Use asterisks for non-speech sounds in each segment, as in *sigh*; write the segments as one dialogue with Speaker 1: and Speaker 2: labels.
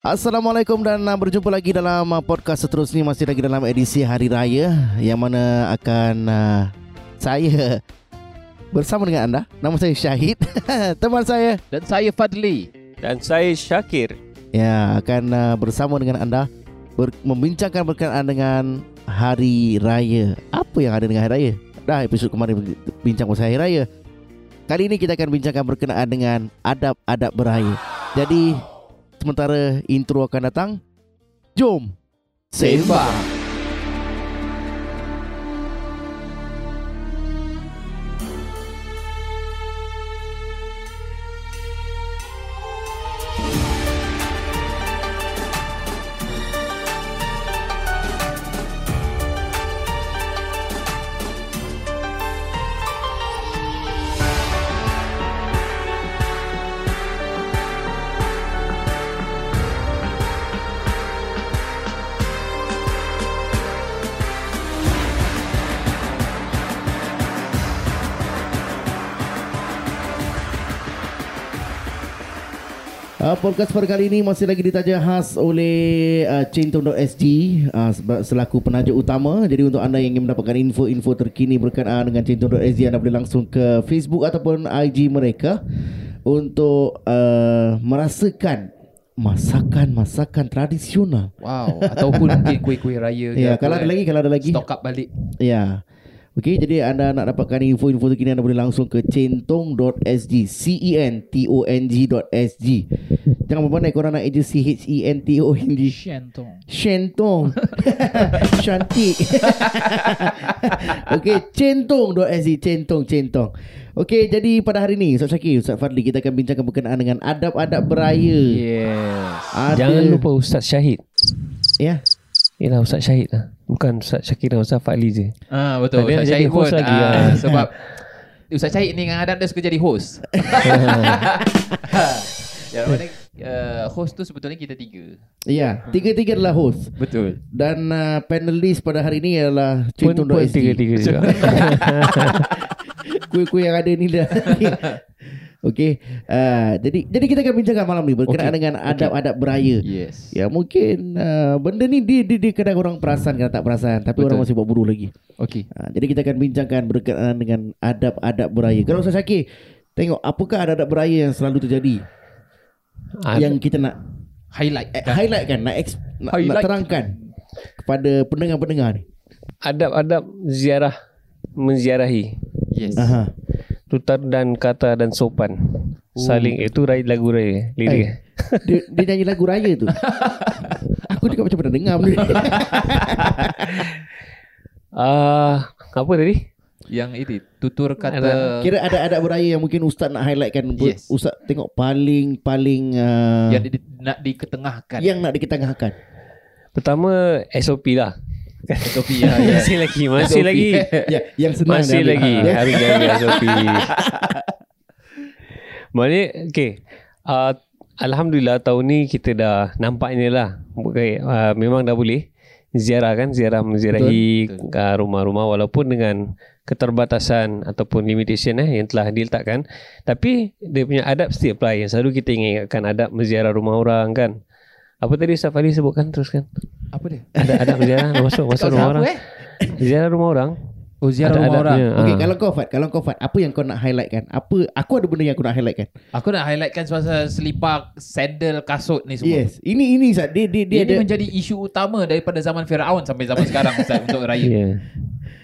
Speaker 1: Assalamualaikum dan uh, berjumpa lagi dalam uh, podcast seterusnya masih lagi dalam edisi Hari Raya yang mana akan uh, saya bersama dengan anda. Nama saya Syahid, *laughs* teman saya
Speaker 2: Dan saya Fadli
Speaker 3: Dan saya Syakir
Speaker 1: ya akan uh, bersama dengan anda ber- membincangkan berkenaan dengan Hari Raya. Apa yang ada dengan Hari Raya? Dah episod kemarin bincang pasal Hari Raya. Kali ini kita akan bincangkan berkenaan dengan adab-adab beraya. Jadi sementara intro akan datang, jom sembang. Uh, podcast pada kali ini masih lagi ditaja khas oleh uh, Cintum.sg uh, selaku penaja utama. Jadi untuk anda yang ingin mendapatkan info-info terkini berkenaan dengan Cintum.sg anda boleh langsung ke Facebook ataupun IG mereka untuk uh, merasakan masakan-masakan tradisional.
Speaker 2: Wow Ataupun mungkin kuih-kuih raya *laughs*
Speaker 1: Ya,
Speaker 2: apa
Speaker 1: kalau ada
Speaker 2: kan.
Speaker 1: lagi, kalau ada lagi.
Speaker 2: Stock up balik
Speaker 1: Ya. Okey, jadi anda nak dapatkan info-info terkini anda boleh langsung ke centong.sg, C E N T O N G.sg. Jangan berpandai korang nak agency H E N T O N G.
Speaker 2: Shentong
Speaker 1: Shentong. *laughs* Cantik. *laughs* Okey, centong.sg, centong, centong. Okey, jadi pada hari ini Ustaz Syakir, Ustaz Fadli kita akan bincangkan berkenaan dengan adab-adab beraya.
Speaker 2: Yes
Speaker 1: Ada,
Speaker 3: Jangan lupa Ustaz Syahid
Speaker 1: Ya.
Speaker 3: Yelah Ustaz Syahid lah Bukan Ustaz Syakir dan Ustaz Fadli je
Speaker 2: ah, Betul Ustaz Syahid pun
Speaker 3: host lagi,
Speaker 2: ah,
Speaker 3: ah. *laughs*
Speaker 2: Sebab Ustaz Syahid ni kadang-kadang dia suka jadi host *laughs* *laughs* Ya, mana, uh, host tu sebetulnya kita tiga
Speaker 1: Ya, tiga-tiga adalah host.
Speaker 2: Betul
Speaker 1: Dan uh, panelis pada hari ini adalah
Speaker 3: Pun pun
Speaker 1: centong.sg.
Speaker 3: tiga-tiga juga
Speaker 1: kuih-kuih yang ada ni dah. Okey. Uh, jadi jadi kita akan bincangkan malam ni berkenaan
Speaker 2: Okey.
Speaker 1: dengan adab-adab beraya.
Speaker 2: Yes
Speaker 1: Ya mungkin uh, benda ni dia, dia, dia kadang orang perasan kadang tak perasan tapi
Speaker 2: Betul.
Speaker 1: orang masih buat bodoh lagi.
Speaker 2: Okay
Speaker 1: Uh, jadi kita akan bincangkan berkenaan dengan adab-adab beraya. Kalau Ustaz Syakir tengok apakah adab-adab beraya yang selalu terjadi
Speaker 3: Ad-
Speaker 1: yang kita nak
Speaker 2: Highlight
Speaker 1: eh, highlight kan nak, eks, nak, nak
Speaker 2: Highlight.
Speaker 1: terangkan kepada pendengar-pendengar ni.
Speaker 3: Adab-adab ziarah Menziarahi
Speaker 2: Yes
Speaker 1: Aha.
Speaker 3: Tutar dan kata dan sopan Saling itu rai lagu raya Lirik
Speaker 1: Eh, dia, dia nyanyi lagu raya tu. *laughs* Aku juga macam pernah dengar benda. *laughs*
Speaker 3: Ah, Apa tadi?
Speaker 2: Yang itu Tutur kata
Speaker 3: Ada-
Speaker 1: Kira ada adab beraya yang mungkin ustaz nak highlightkan
Speaker 2: Yes.
Speaker 1: Ustaz tengok paling paling uh,
Speaker 2: Yang di, nak diketengahkan
Speaker 1: yang nak diketengahkan.
Speaker 3: Pertama SOP lah
Speaker 2: SOP ya, ya.
Speaker 3: Masih lagi Masih
Speaker 2: SOP.
Speaker 3: lagi.
Speaker 1: Ya, yang senang
Speaker 3: Masih lagi.
Speaker 1: Ya.
Speaker 3: Hari jaya SOP Maknanya Okay. Uh, Alhamdulillah tahun ni kita dah nampaknya lah. Okay, uh, Memang dah boleh Ziarah kan? Ziarah menziarahi uh, rumah-rumah Walaupun dengan keterbatasan Ataupun limitation eh Yang telah diletakkan. Tapi dia punya adab still apply Yang selalu kita ingatkan Adab menziarah rumah orang kan Apa tadi Ustaz Fali sebutkan teruskan
Speaker 2: Apa dia?
Speaker 3: Ada adab menziarah Masuk, masuk
Speaker 2: Kau
Speaker 3: rumah orang
Speaker 2: eh?
Speaker 3: Ziarah rumah orang
Speaker 2: Oh ziarah
Speaker 3: Ada
Speaker 2: rumah orang.
Speaker 1: Okey,
Speaker 3: Ah.
Speaker 1: kalau kau Fat, kalau kau Fat, apa yang kau nak highlightkan? Apa aku ada benda yang aku nak highlightkan.
Speaker 2: Aku nak highlightkan pasal selipar sandal kasut ni semua.
Speaker 1: Yes. Ini ini Ustaz, dia dia dia
Speaker 2: Dia,
Speaker 1: ada
Speaker 2: ini menjadi isu utama daripada zaman Firaun sampai zaman sekarang Ustaz *laughs* untuk raya.
Speaker 3: yeah.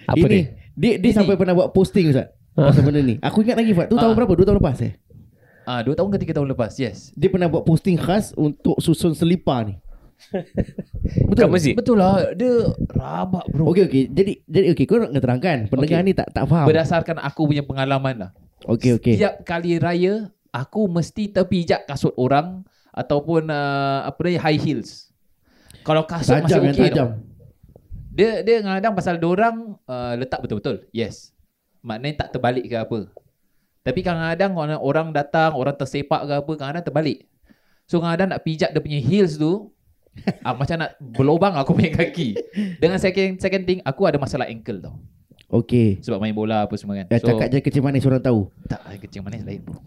Speaker 3: Apa
Speaker 1: ini,
Speaker 3: dia?
Speaker 1: dia dia
Speaker 2: Ini.
Speaker 1: sampai pernah buat posting Ustaz. Pasal benda ni. Aku ingat lagi Fat, tu tahun
Speaker 2: Ah.
Speaker 1: berapa? Dua tahun lepas eh.
Speaker 2: Ah, dua tahun ke tiga tahun lepas. Yes.
Speaker 1: Dia pernah buat posting khas untuk susun selipar ni. *laughs* Betul.
Speaker 3: Kat masjid?
Speaker 2: Betul lah. Dia rabak bro.
Speaker 1: Okey okey. Jadi jadi okey kau nak terangkan. Pendengar
Speaker 2: Okey.
Speaker 1: ni tak tak faham.
Speaker 2: Berdasarkan aku punya pengalaman lah.
Speaker 1: Okey okey.
Speaker 2: Setiap kali raya, aku mesti terpijak kasut orang ataupun uh, apa dia high heels. Kalau kasut
Speaker 1: Tajam
Speaker 2: masih okey
Speaker 1: tajam.
Speaker 2: tau. Dia dia kadang pasal orang uh, letak betul-betul. Yes. Maknanya tak terbalik ke apa. Tapi kadang-kadang orang, orang datang, orang tersepak ke apa, kadang-kadang terbalik. So kadang-kadang nak pijak dia punya heels tu, ah, macam nak berlubang aku punya kaki. Dengan second second thing, aku ada masalah ankle tau.
Speaker 1: Okey.
Speaker 2: Sebab main bola apa semua kan
Speaker 1: Eh, cakap je kecil manis orang tahu.
Speaker 2: Tak, air kecil manis lain bro.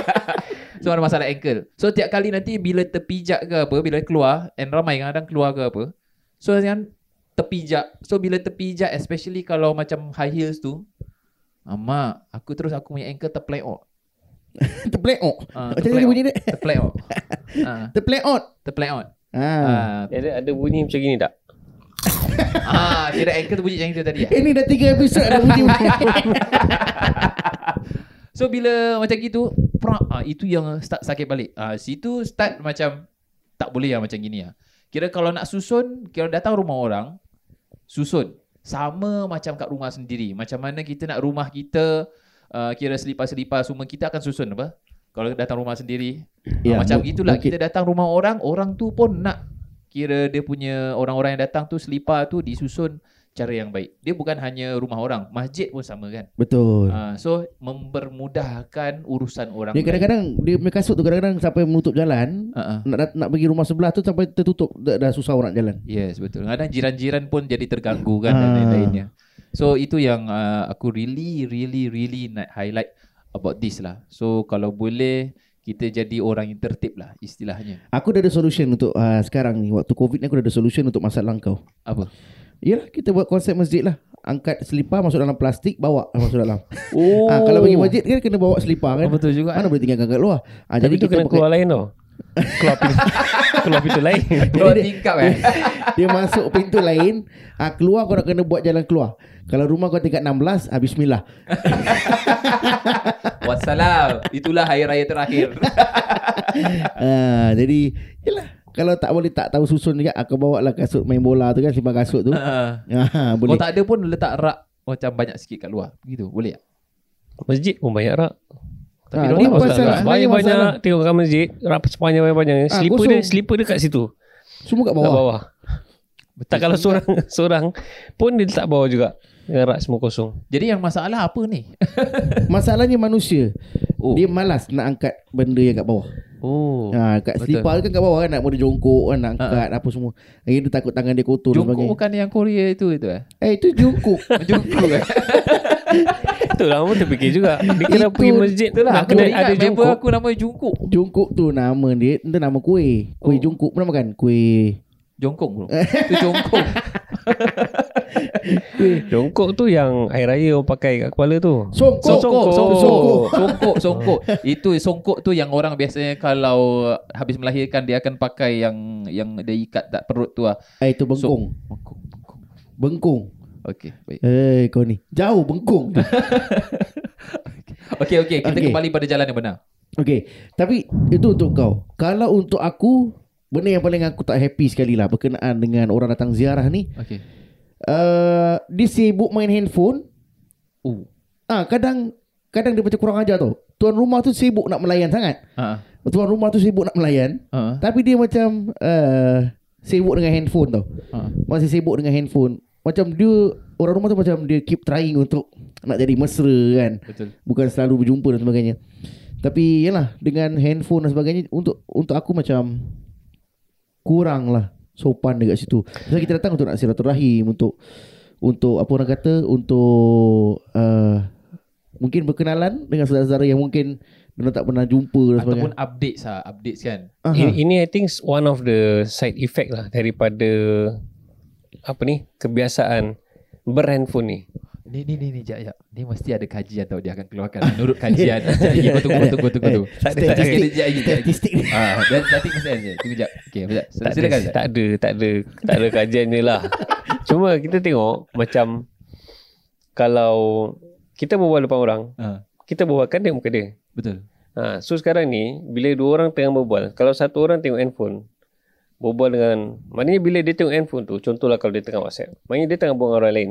Speaker 2: *laughs* so ada masalah ankle. So tiap kali nanti bila terpijak ke apa, bila keluar, and ramai kadang keluar ke apa. So kan terpijak. So bila terpijak, especially kalau macam high heels tu, Mak, aku terus aku punya ankle terpleot. *laughs*
Speaker 1: Terpleot.
Speaker 2: Ah,
Speaker 1: Macam mana bunyi dia?
Speaker 2: Terpleot. *laughs* Ah,
Speaker 1: Terpleot.
Speaker 2: terpleot.
Speaker 1: Ah.
Speaker 2: Ah,
Speaker 3: Ada ada bunyi macam gini tak?
Speaker 2: ah, kira ankle tu bunyi macam itu tadi. eh?
Speaker 1: Eh ni dah tiga episod ada bunyi. *laughs*
Speaker 2: So bila macam gitu, prak, ah, itu yang start sakit balik. Ah, situ start macam tak boleh yang macam gini ah. Kira kalau nak susun, kira datang rumah orang, susun. Sama macam kat rumah sendiri. Macam mana kita nak rumah kita, uh, kira selipar-selipar semua, kita akan susun apa? Kalau datang rumah sendiri.
Speaker 1: Ya,
Speaker 2: Ah, macam gitulah,
Speaker 1: mungkin-
Speaker 2: kita datang rumah orang, orang tu pun nak kira dia punya orang-orang yang datang tu selipar tu disusun cara yang baik. Dia bukan hanya rumah orang, masjid pun sama kan.
Speaker 1: Betul.
Speaker 2: Uh, so mempermudahkan urusan orang
Speaker 1: Dia kadang-kadang dia punya kasut tu kadang-kadang sampai menutup jalan.
Speaker 2: uh-uh.
Speaker 1: Nak nak pergi rumah sebelah tu sampai tertutup dah, dah susah orang jalan.
Speaker 2: Yes betul Kadang jiran-jiran pun jadi terganggu kan
Speaker 1: Ah.
Speaker 2: Dan lain-lainnya So itu yang uh, aku really really really nak highlight about this lah So kalau boleh kita jadi orang yang tertib lah istilahnya
Speaker 1: Aku dah ada solution untuk uh, sekarang ni waktu Covid ni aku dah ada solution untuk masalah kau.
Speaker 2: Apa?
Speaker 1: Yalah kita buat konsep masjid lah. Angkat selipar masuk dalam plastik bawa masuk dalam. *laughs*
Speaker 2: Oh
Speaker 1: Ah, kalau pergi masjid kan kena bawa selipar kan.
Speaker 2: oh, Betul juga
Speaker 1: Mana boleh tinggalkan kat luar. Ah,
Speaker 3: Tapi tu kena keluar lain tau. Keluar pintu, *laughs* keluar pintu lain.
Speaker 2: Keluar
Speaker 1: Jadi dia-
Speaker 2: tingkap eh *laughs*
Speaker 1: Dia masuk pintu lain ah, Keluar kau nak kena buat jalan keluar Kalau rumah kau tingkat 16 ah, Bismillah
Speaker 2: Wassalam Itulah hari raya terakhir
Speaker 1: ah, Jadi Yelah Kalau tak boleh tak tahu susun juga Aku bawa lah kasut main bola tu kan Simpan kasut tu
Speaker 2: uh, Kalau
Speaker 1: Boleh
Speaker 2: tak ada pun letak rak Macam banyak sikit kat luar Gitu boleh tak?
Speaker 3: Masjid pun banyak rak.
Speaker 2: Tapi
Speaker 1: ni
Speaker 2: tak
Speaker 1: pasal- Sebenarnya
Speaker 3: Banyak banyak tengok kat masjid, rak sepanjang banyak.
Speaker 1: Ah,
Speaker 3: Slipper
Speaker 1: kosong.
Speaker 3: dia, slipper dia kat situ.
Speaker 1: Semua kat
Speaker 3: Kat
Speaker 1: bawah
Speaker 3: bawah. Tak kalau seorang *laughs* seorang pun dia letak bawah juga. Dengan rak semua kosong.
Speaker 2: Jadi yang masalah apa ni? *laughs*
Speaker 1: Masalahnya manusia
Speaker 2: Oh.
Speaker 1: Dia malas nak angkat benda yang kat bawah
Speaker 2: Oh
Speaker 1: ha, Kat selipar kan kat bawah kan Nak boleh jongkok kan Nak angkat apa semua Lagi dia takut tangan dia kotor
Speaker 2: Jongkok
Speaker 1: sebagainya
Speaker 2: bukan yang Korea itu itu eh.
Speaker 1: Eh itu jongkok *laughs*
Speaker 2: Jongkok eh. *laughs*
Speaker 3: Itulah kamu terfikir juga. Dia kena pergi masjid
Speaker 2: Itulah
Speaker 3: nak
Speaker 2: aku
Speaker 3: kena
Speaker 2: ingat
Speaker 3: ada
Speaker 2: member
Speaker 3: jongkok.
Speaker 2: aku nama Jungkook.
Speaker 1: Jongkok tu nama dia Itu nama kuih Kuih
Speaker 2: Oh.
Speaker 1: jongkok Pernah makan? Kuih
Speaker 2: Jongkong bro. Itu jongkong. *laughs*
Speaker 3: Jongkok tu yang air raya orang pakai kat kepala tu.
Speaker 1: Songkok
Speaker 2: Songkok, songkok,
Speaker 1: Songkok.
Speaker 2: songkok, *laughs* songkok. Itu songkok tu yang orang biasanya kalau habis melahirkan dia akan pakai yang yang dia ikat tak perut tu ah.
Speaker 1: Eh itu bengkong
Speaker 2: Bengkong, bengkong.
Speaker 1: Bengkong
Speaker 2: Okey, baik.
Speaker 1: Eh kau ni Jauh bengkong *laughs*
Speaker 2: Okey, okey, kita
Speaker 1: Okey.
Speaker 2: kembali pada jalan yang benar.
Speaker 1: Okay Tapi Itu untuk kau Kalau untuk aku Benda yang paling aku tak happy sekali lah Berkenaan dengan orang datang ziarah ni
Speaker 2: Okey.
Speaker 1: uh, Dia sibuk main handphone
Speaker 2: Oh.
Speaker 1: Ah Kadang Kadang dia macam kurang ajar tau Tuan rumah tu sibuk nak melayan sangat
Speaker 2: Ha.
Speaker 1: Tuan rumah tu sibuk nak melayan
Speaker 2: Ha.
Speaker 1: Tapi dia macam uh, Sibuk dengan handphone tau
Speaker 2: Ha.
Speaker 1: Masih sibuk dengan handphone Macam dia Orang rumah tu macam Dia keep trying untuk Nak jadi mesra kan
Speaker 2: Betul.
Speaker 1: Bukan selalu berjumpa dan sebagainya Tapi yalah Dengan handphone dan sebagainya Untuk untuk aku macam Kurang lah Sopan dekat situ Sebab kita datang untuk nak silaturahim Untuk Untuk apa orang kata Untuk uh, Mungkin berkenalan Dengan saudara-saudara yang mungkin Mereka tak pernah jumpa dan
Speaker 2: Ataupun
Speaker 1: sebagainya
Speaker 2: updates ah, updates kan.
Speaker 1: Aha.
Speaker 3: Ini, ini I think one of the side effect lah daripada apa ni kebiasaan berhandphone ni.
Speaker 2: Ni ni ni ni jap jap. Ni mesti ada kajian tau dia akan keluarkan *laughs* menurut kajian. Lagi kau tunggu tunggu tunggu tunggu.
Speaker 3: Tak ada.
Speaker 2: Okey, kejap lagi.
Speaker 1: Statistik ni
Speaker 2: Ah, dan nanti mesti ada. Tunggu jap. Okey.
Speaker 3: Tak
Speaker 2: Silakan.
Speaker 3: tak ada, tak ada, tak ada kajian je lah. Cuma kita tengok macam kalau kita berbual depan orang,
Speaker 2: Ha,
Speaker 3: kita berbual kan tengok muka dia.
Speaker 2: betul.
Speaker 3: Ha, so sekarang ni bila dua orang tengah berbual, kalau satu orang tengok handphone, berbual dengan maknanya bila dia tengok handphone tu, contohlah kalau dia tengah WhatsApp, maknanya dia tengah berbual dengan orang lain.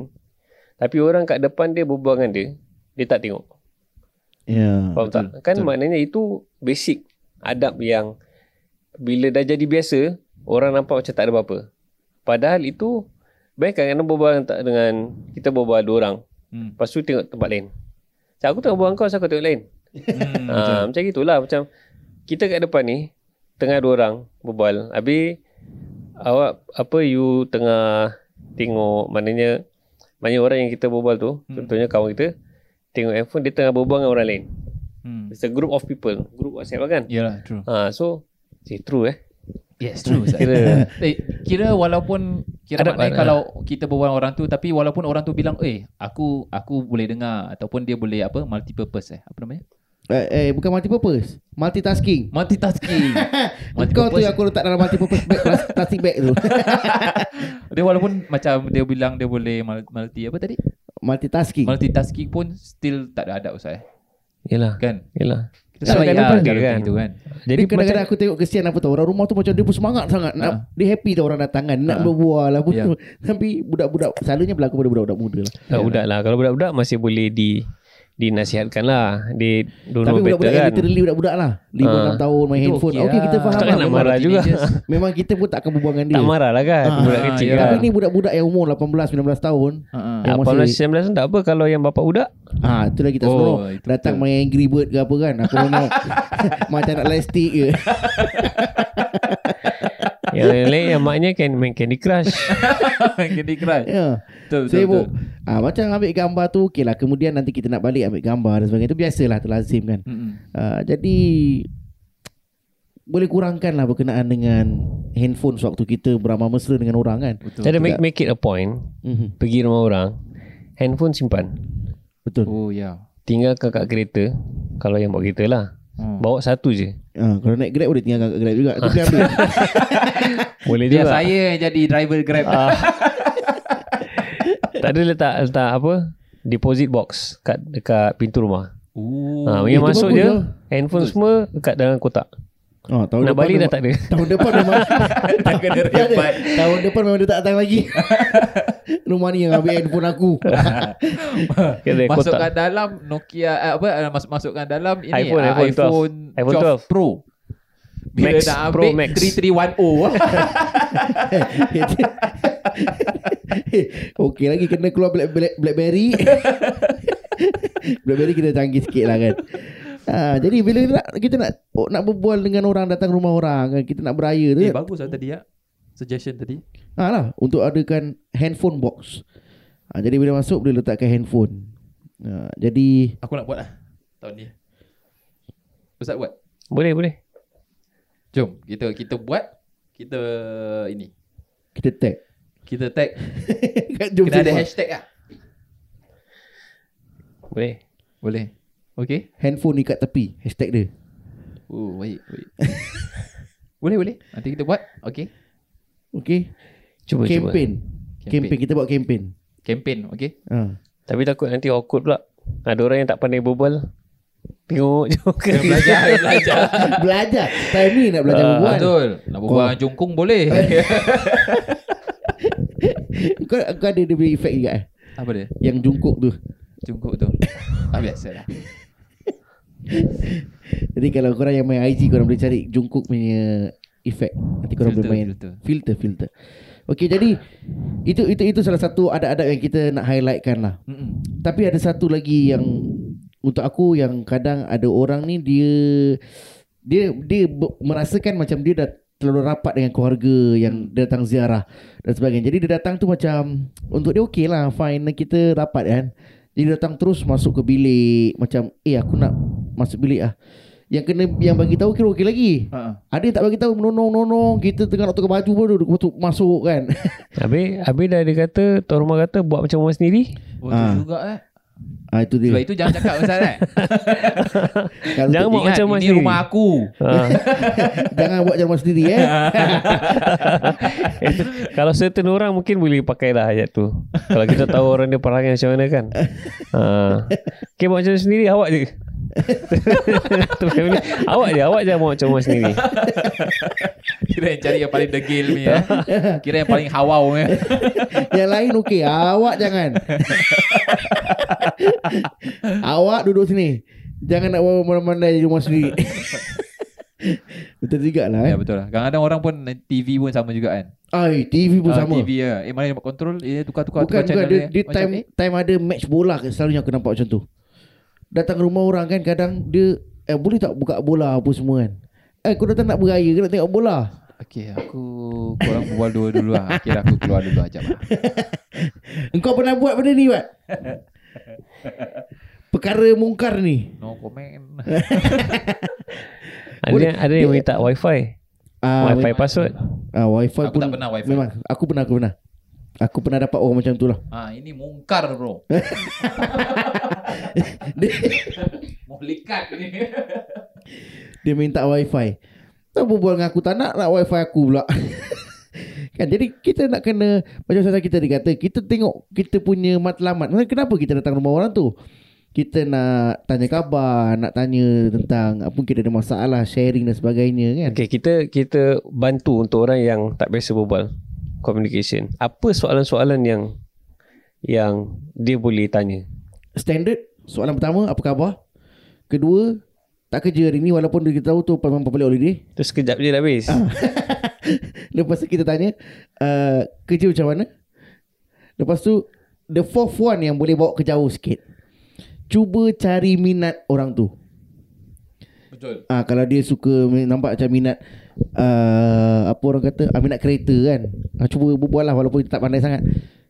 Speaker 3: Tapi orang kat depan dia berbual dengan dia, dia tak tengok.
Speaker 1: Ya
Speaker 3: Faham
Speaker 2: betul,
Speaker 3: tak? Kan
Speaker 2: betul.
Speaker 3: maknanya itu basic adab yang bila dah jadi biasa, orang nampak macam tak ada apa-apa. Padahal itu baik kadang-kadang berbual dengan, dengan kita berbual dua orang.
Speaker 2: Hmm.
Speaker 3: Lepas tu tengok tempat lain. Macam aku tengok berbual dengan kau, so aku tengok lain.
Speaker 2: Hmm, *laughs*
Speaker 3: ha, macam gitulah. Macam kita kat depan ni, tengah dua orang berbual. Habis awak apa you tengah tengok maknanya banyak orang yang kita berbual tu,
Speaker 2: Hmm.
Speaker 3: contohnya kawan kita tengok handphone dia tengah berbual dengan orang lain.
Speaker 2: Hmm.
Speaker 3: It's a group of people, group WhatsApp lah kan.
Speaker 2: Yalah, true.
Speaker 3: Ha, so say true eh.
Speaker 2: Yes, true.
Speaker 3: Kira *laughs*
Speaker 2: Eh, kira walaupun kira
Speaker 3: Ada-
Speaker 2: maknanya
Speaker 3: ada-
Speaker 2: kalau kita berbual orang tu tapi walaupun orang tu bilang eh aku aku boleh dengar ataupun dia boleh apa multi purpose eh apa namanya
Speaker 1: Eh, eh bukan multi purpose, multitasking.
Speaker 2: multitasking *laughs*
Speaker 1: Kau tu yang aku letak dalam multi purpose bag plas- plastic bag tu. *laughs*
Speaker 2: dia walaupun macam dia bilang dia boleh mul- multi apa tadi
Speaker 1: multitasking.
Speaker 2: multitasking pun still tak ada adab Ustaz eh?
Speaker 3: Yalah,
Speaker 2: kan
Speaker 3: yalah.
Speaker 2: kita tak lah
Speaker 3: dia
Speaker 2: cara
Speaker 3: kan.
Speaker 2: gitu kan
Speaker 3: Jadi
Speaker 1: Jadi kadang-kadang
Speaker 3: macam
Speaker 1: aku tengok kesian apa tau Orang rumah tu macam dia pun semangat sangat nak, Dia happy tau orang datang kan Nak
Speaker 2: Ha.
Speaker 1: berbual lah pun
Speaker 2: Ya. *laughs*
Speaker 1: Tapi budak-budak Selalunya berlaku pada budak-budak muda lah
Speaker 3: tak budak lah. Kalau budak-budak masih boleh di dinasihatkan lah. Dia don't
Speaker 1: Tapi
Speaker 3: know better
Speaker 1: budak-budak yang
Speaker 3: kan.
Speaker 1: literally budak-budak lah 5-6
Speaker 3: Ha.
Speaker 1: tahun main
Speaker 2: Itu
Speaker 1: handphone
Speaker 2: okey
Speaker 1: Okay kita
Speaker 2: lah.
Speaker 1: faham
Speaker 3: Takkan
Speaker 1: lah
Speaker 3: nak
Speaker 1: memang,
Speaker 3: marah juga. *laughs*
Speaker 1: memang kita pun tak akan berbual dengan dia
Speaker 3: Tak marah lah kan.
Speaker 1: Ah,
Speaker 3: budak kecil
Speaker 2: ya.
Speaker 3: kan.
Speaker 1: Tapi ni budak-budak yang umur 18-19 tahun
Speaker 2: Ha, ha.
Speaker 1: yang
Speaker 3: Ya,
Speaker 1: masih-
Speaker 3: 18 19 tak apa kalau yang bapak budak.
Speaker 1: Ah, tu lagi tak
Speaker 2: Oh,
Speaker 1: seronok.
Speaker 2: itu
Speaker 1: Datang main Angry Bird ke apa kan. Aku tengok *laughs* macam nak elastik je. *laughs*
Speaker 3: yang lain yang maknya kan main Candy Crush.
Speaker 2: Candy Crush
Speaker 1: Ya.
Speaker 2: betul betul,
Speaker 1: Sibuk.
Speaker 2: betul.
Speaker 1: Ah, macam ambil gambar tu okey lah. Kemudian nanti kita nak balik ambil gambar dan sebagainya. Itu biasalah terlazim kan.
Speaker 2: Mm-mm.
Speaker 1: Ah, jadi boleh kurangkan lah berkenaan dengan handphone sewaktu kita beramal mesra dengan orang kan.
Speaker 2: betul
Speaker 3: Jadi make, make it a point.
Speaker 1: Mhm.
Speaker 3: Pergi rumah orang. Handphone simpan.
Speaker 1: Betul.
Speaker 2: oh ya
Speaker 3: Tinggalkan kat kereta. Kalau yang bawa kereta lah.
Speaker 2: Hmm.
Speaker 3: Bawa satu je.
Speaker 1: Ah, kalau naik Grab boleh tinggalkan kat Grab juga. *laughs* Tu boleh ambil.
Speaker 3: Boleh
Speaker 2: Biar
Speaker 3: juga.
Speaker 2: saya yang jadi driver Grab
Speaker 3: Ah. *laughs* tak ada letak letak apa? Deposit box kat dekat pintu rumah.
Speaker 2: Oh,
Speaker 3: Ha, yang masuk je
Speaker 1: lah.
Speaker 3: handphone semua dekat dalam kotak.
Speaker 1: Oh, tahun
Speaker 3: Nak
Speaker 1: depan
Speaker 3: balik dah
Speaker 1: memang-
Speaker 3: tak ada. *laughs*
Speaker 1: Tahun depan memang *laughs*
Speaker 2: tak kena rebat.
Speaker 1: Tahun depan memang dia tak datang lagi. *laughs* Rumah ni yang ambil handphone aku.
Speaker 2: Masukkan dalam Nokia eh, apa eh, masuk masukkan dalam ini
Speaker 3: iPhone,
Speaker 2: ah,
Speaker 3: iPhone 12.
Speaker 2: iPhone
Speaker 3: iPhone
Speaker 2: 12 Pro. Bila
Speaker 3: Max,
Speaker 2: nak
Speaker 3: Pro
Speaker 2: ambil
Speaker 3: Max.
Speaker 2: 3310 *laughs* *laughs*
Speaker 1: Okey lagi kena keluar Black, Black, Blackberry. *laughs* Blackberry kita canggih sikit lah kan. Ha, jadi bila nak, kita nak oh, nak berbual dengan orang datang rumah orang kan kita nak beraya tu.
Speaker 2: Eh
Speaker 1: Eh,
Speaker 2: bagus lah tadi ya. Suggestion tadi.
Speaker 1: ha lah untuk adakan handphone box. Ha, jadi bila masuk boleh letakkan handphone. Ha, jadi
Speaker 2: Aku nak buat lah tahun ni. Ustaz buat.
Speaker 3: Boleh boleh.
Speaker 2: Jom kita kita buat kita ini.
Speaker 1: kita tag.
Speaker 2: Kita tag *laughs*
Speaker 1: Kat jom
Speaker 2: kena ada hashtag lah.
Speaker 3: Boleh.
Speaker 2: Boleh. Okay.
Speaker 1: Handphone ikat tepi. Hashtag dia.
Speaker 2: Oh, baik, baik. *laughs* boleh, boleh. Nanti kita buat. Okay.
Speaker 1: Okey.
Speaker 3: Cuba cuba.
Speaker 1: Campaign.
Speaker 2: Campaign.
Speaker 1: Campaign. Kita buat campaign.
Speaker 2: Campaign, okay.
Speaker 1: Ha.
Speaker 3: Tapi takut nanti awkward pula. Ada orang yang tak pandai berbual. Tengok *laughs* je.
Speaker 2: Kita belajar, kita belajar. *laughs*
Speaker 1: belajar. Time ni nak belajar berbual.
Speaker 2: Betul. Nak berbual dengan jongkong boleh. *laughs*
Speaker 1: Kau, kau ada dia punya efek juga eh.
Speaker 2: Apa dia?
Speaker 1: Yang jungkuk tu.
Speaker 2: Jongkok tu. Ah, biasa lah.
Speaker 1: Jadi kalau korang yang main IG korang boleh cari jungkuk punya efek. Nanti korang
Speaker 2: Filter,
Speaker 1: boleh main
Speaker 2: filter.
Speaker 1: filter filter. Okey jadi itu itu itu salah satu adab-adab yang kita nak highlightkan lah.
Speaker 2: Mm-mm.
Speaker 1: Tapi ada satu lagi yang untuk aku yang kadang ada orang ni dia dia dia merasakan macam dia dah terlalu rapat dengan keluarga yang datang ziarah dan sebagainya. Jadi dia datang tu macam untuk dia okey lah fine kita rapat kan. Jadi dia datang terus masuk ke bilik macam eh aku nak masuk bilik ah. Yang kena yang bagi tahu kira okey lagi.
Speaker 2: Ha.
Speaker 1: Ada yang tak bagi tahu menonong-nonong kita tengah nak tukar baju pun dia masuk, masuk kan.
Speaker 3: Habis, habis dah dia kata, tuan rumah kata buat macam rumah sendiri.
Speaker 2: Oh, tu juga eh.
Speaker 1: Ah itu dia.
Speaker 2: Sebab itu jangan cakap Ustaz *laughs* eh.
Speaker 1: Kalau
Speaker 3: Jangan buat macam rumah
Speaker 2: ini
Speaker 3: sendiri.
Speaker 2: rumah aku.
Speaker 3: Ha. *laughs*
Speaker 1: jangan buat macam sendiri eh. *laughs*
Speaker 3: Kalau certain orang mungkin boleh pakai lah ayat tu. Kalau kita tahu orang dia perangai macam mana kan. Ha. Okay, buat macam sendiri awak je. Tu *laughs* family. awak je, awak je macam rumah sendiri. *laughs*
Speaker 2: Kira yang cari yang paling degil ni eh. *laughs* Kira yang paling hawau eh.
Speaker 1: Yang lain okey, awak jangan. awak duduk sini. Jangan nak bawa mana-mana di rumah sendiri. Betul juga lah
Speaker 2: Ya
Speaker 1: eh.
Speaker 2: betul lah. Kadang-kadang orang pun TV pun sama juga kan.
Speaker 1: Ai, TV pun
Speaker 2: Ah,
Speaker 1: sama.
Speaker 2: TV ya. Eh mana yang buat control? Eh tukar-tukar
Speaker 1: Bukan,
Speaker 2: tukar
Speaker 1: bukan. Dia, dia
Speaker 2: Macam,
Speaker 1: time
Speaker 2: eh,
Speaker 1: time ada match bola ke, selalunya aku nampak macam tu. Datang rumah orang kan kadang dia eh boleh tak buka bola apa semua kan. Eh kau datang nak beraya ke nak tengok bola?
Speaker 2: Okay, aku korang berbual dua dulu lah. Kira aku keluar dulu ajak lah. *laughs*
Speaker 1: Engkau pernah buat benda ni, Wat? Perkara mungkar ni.
Speaker 2: No comment. *laughs*
Speaker 3: Ada
Speaker 1: Boleh.
Speaker 3: ada yang minta wifi.
Speaker 1: Ah,
Speaker 3: wifi password.
Speaker 1: Ah, wifi
Speaker 2: Aku
Speaker 1: pun
Speaker 2: tak pernah wifi.
Speaker 1: Memang aku pernah aku pernah. Aku pernah dapat orang macam tu lah.
Speaker 2: Ah, ini mungkar bro. *laughs* *laughs* Mau likat ni.
Speaker 1: Dia minta wifi. Tak berbual dengan aku tak nak nak wifi aku pula. *laughs* kan jadi kita nak kena macam saya kita dikata kita tengok kita punya matlamat. Kenapa kita datang rumah orang tu? Kita nak tanya khabar, nak tanya tentang apa kita ada masalah, sharing dan sebagainya kan.
Speaker 3: Okay, kita kita bantu untuk orang yang tak biasa berbual communication. Apa soalan-soalan yang yang dia boleh tanya?
Speaker 1: Standard soalan pertama apa khabar? Kedua tak kerja hari ni walaupun kita tahu tu memang public holiday.
Speaker 3: Terus sekejap je dah habis. *laughs*
Speaker 1: Lepas tu kita tanya uh, Kerja macam mana Lepas tu The fourth one yang boleh bawa ke jauh sikit Cuba cari minat orang tu
Speaker 2: Betul.
Speaker 1: Ah Kalau dia suka Nampak macam minat uh, Apa orang kata ah, Minat kereta kan ah, Cuba berbual lah Walaupun kita tak pandai sangat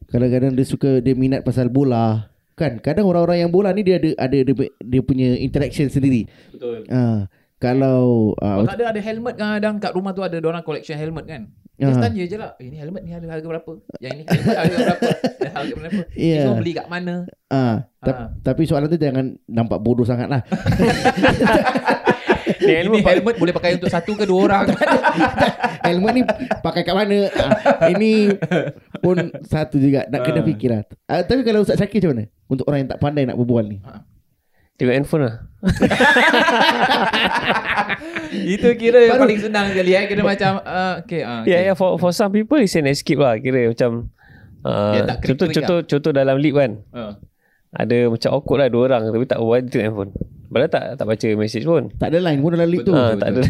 Speaker 1: Kadang-kadang dia suka Dia minat pasal bola Kan Kadang orang-orang yang bola ni Dia ada ada dia, dia punya interaction sendiri
Speaker 2: Betul.
Speaker 1: ah, Kalau ah,
Speaker 2: Kalau ada ada helmet kan kadang kat rumah tu ada orang collection helmet kan. Just
Speaker 1: Ah.
Speaker 2: tanya je lah. Eh ni helmet ni harga, harga berapa? Yang ni helmet harga berapa? *laughs* Harga berapa?
Speaker 1: Yeah.
Speaker 2: semua beli kat mana?
Speaker 1: Ah, ta-
Speaker 2: Ah.
Speaker 1: Tapi soalan tu jangan nampak bodoh sangat lah *laughs*
Speaker 3: Dia
Speaker 2: Ini helmet boleh pakai untuk satu ke dua orang. *laughs*
Speaker 1: Helmet ni pakai kat mana ah, Ini pun satu juga Nak kena
Speaker 2: Ah.
Speaker 1: fikir lah ah, Tapi kalau Ustaz Syakir macam mana Untuk orang yang tak pandai nak berbual ni
Speaker 3: Tengok handphone lah. *laughs*
Speaker 2: Itu kira yang
Speaker 1: Baru-
Speaker 2: paling senang sekali eh. Kira macam uh, okay, uh,
Speaker 3: Ya, yeah, yeah, for for some people it's an escape lah. Kira macam uh,
Speaker 2: Dia tak
Speaker 3: contoh
Speaker 2: krik-krik
Speaker 3: contoh contoh dalam lift kan.
Speaker 2: Uh.
Speaker 3: Ada macam awkward lah dua orang tapi tak berbual dia tengok handphone. Padahal tak tak baca message pun.
Speaker 1: Tak ada line pun dalam lift tu
Speaker 2: Betul.
Speaker 3: Ha, tak ada. *laughs*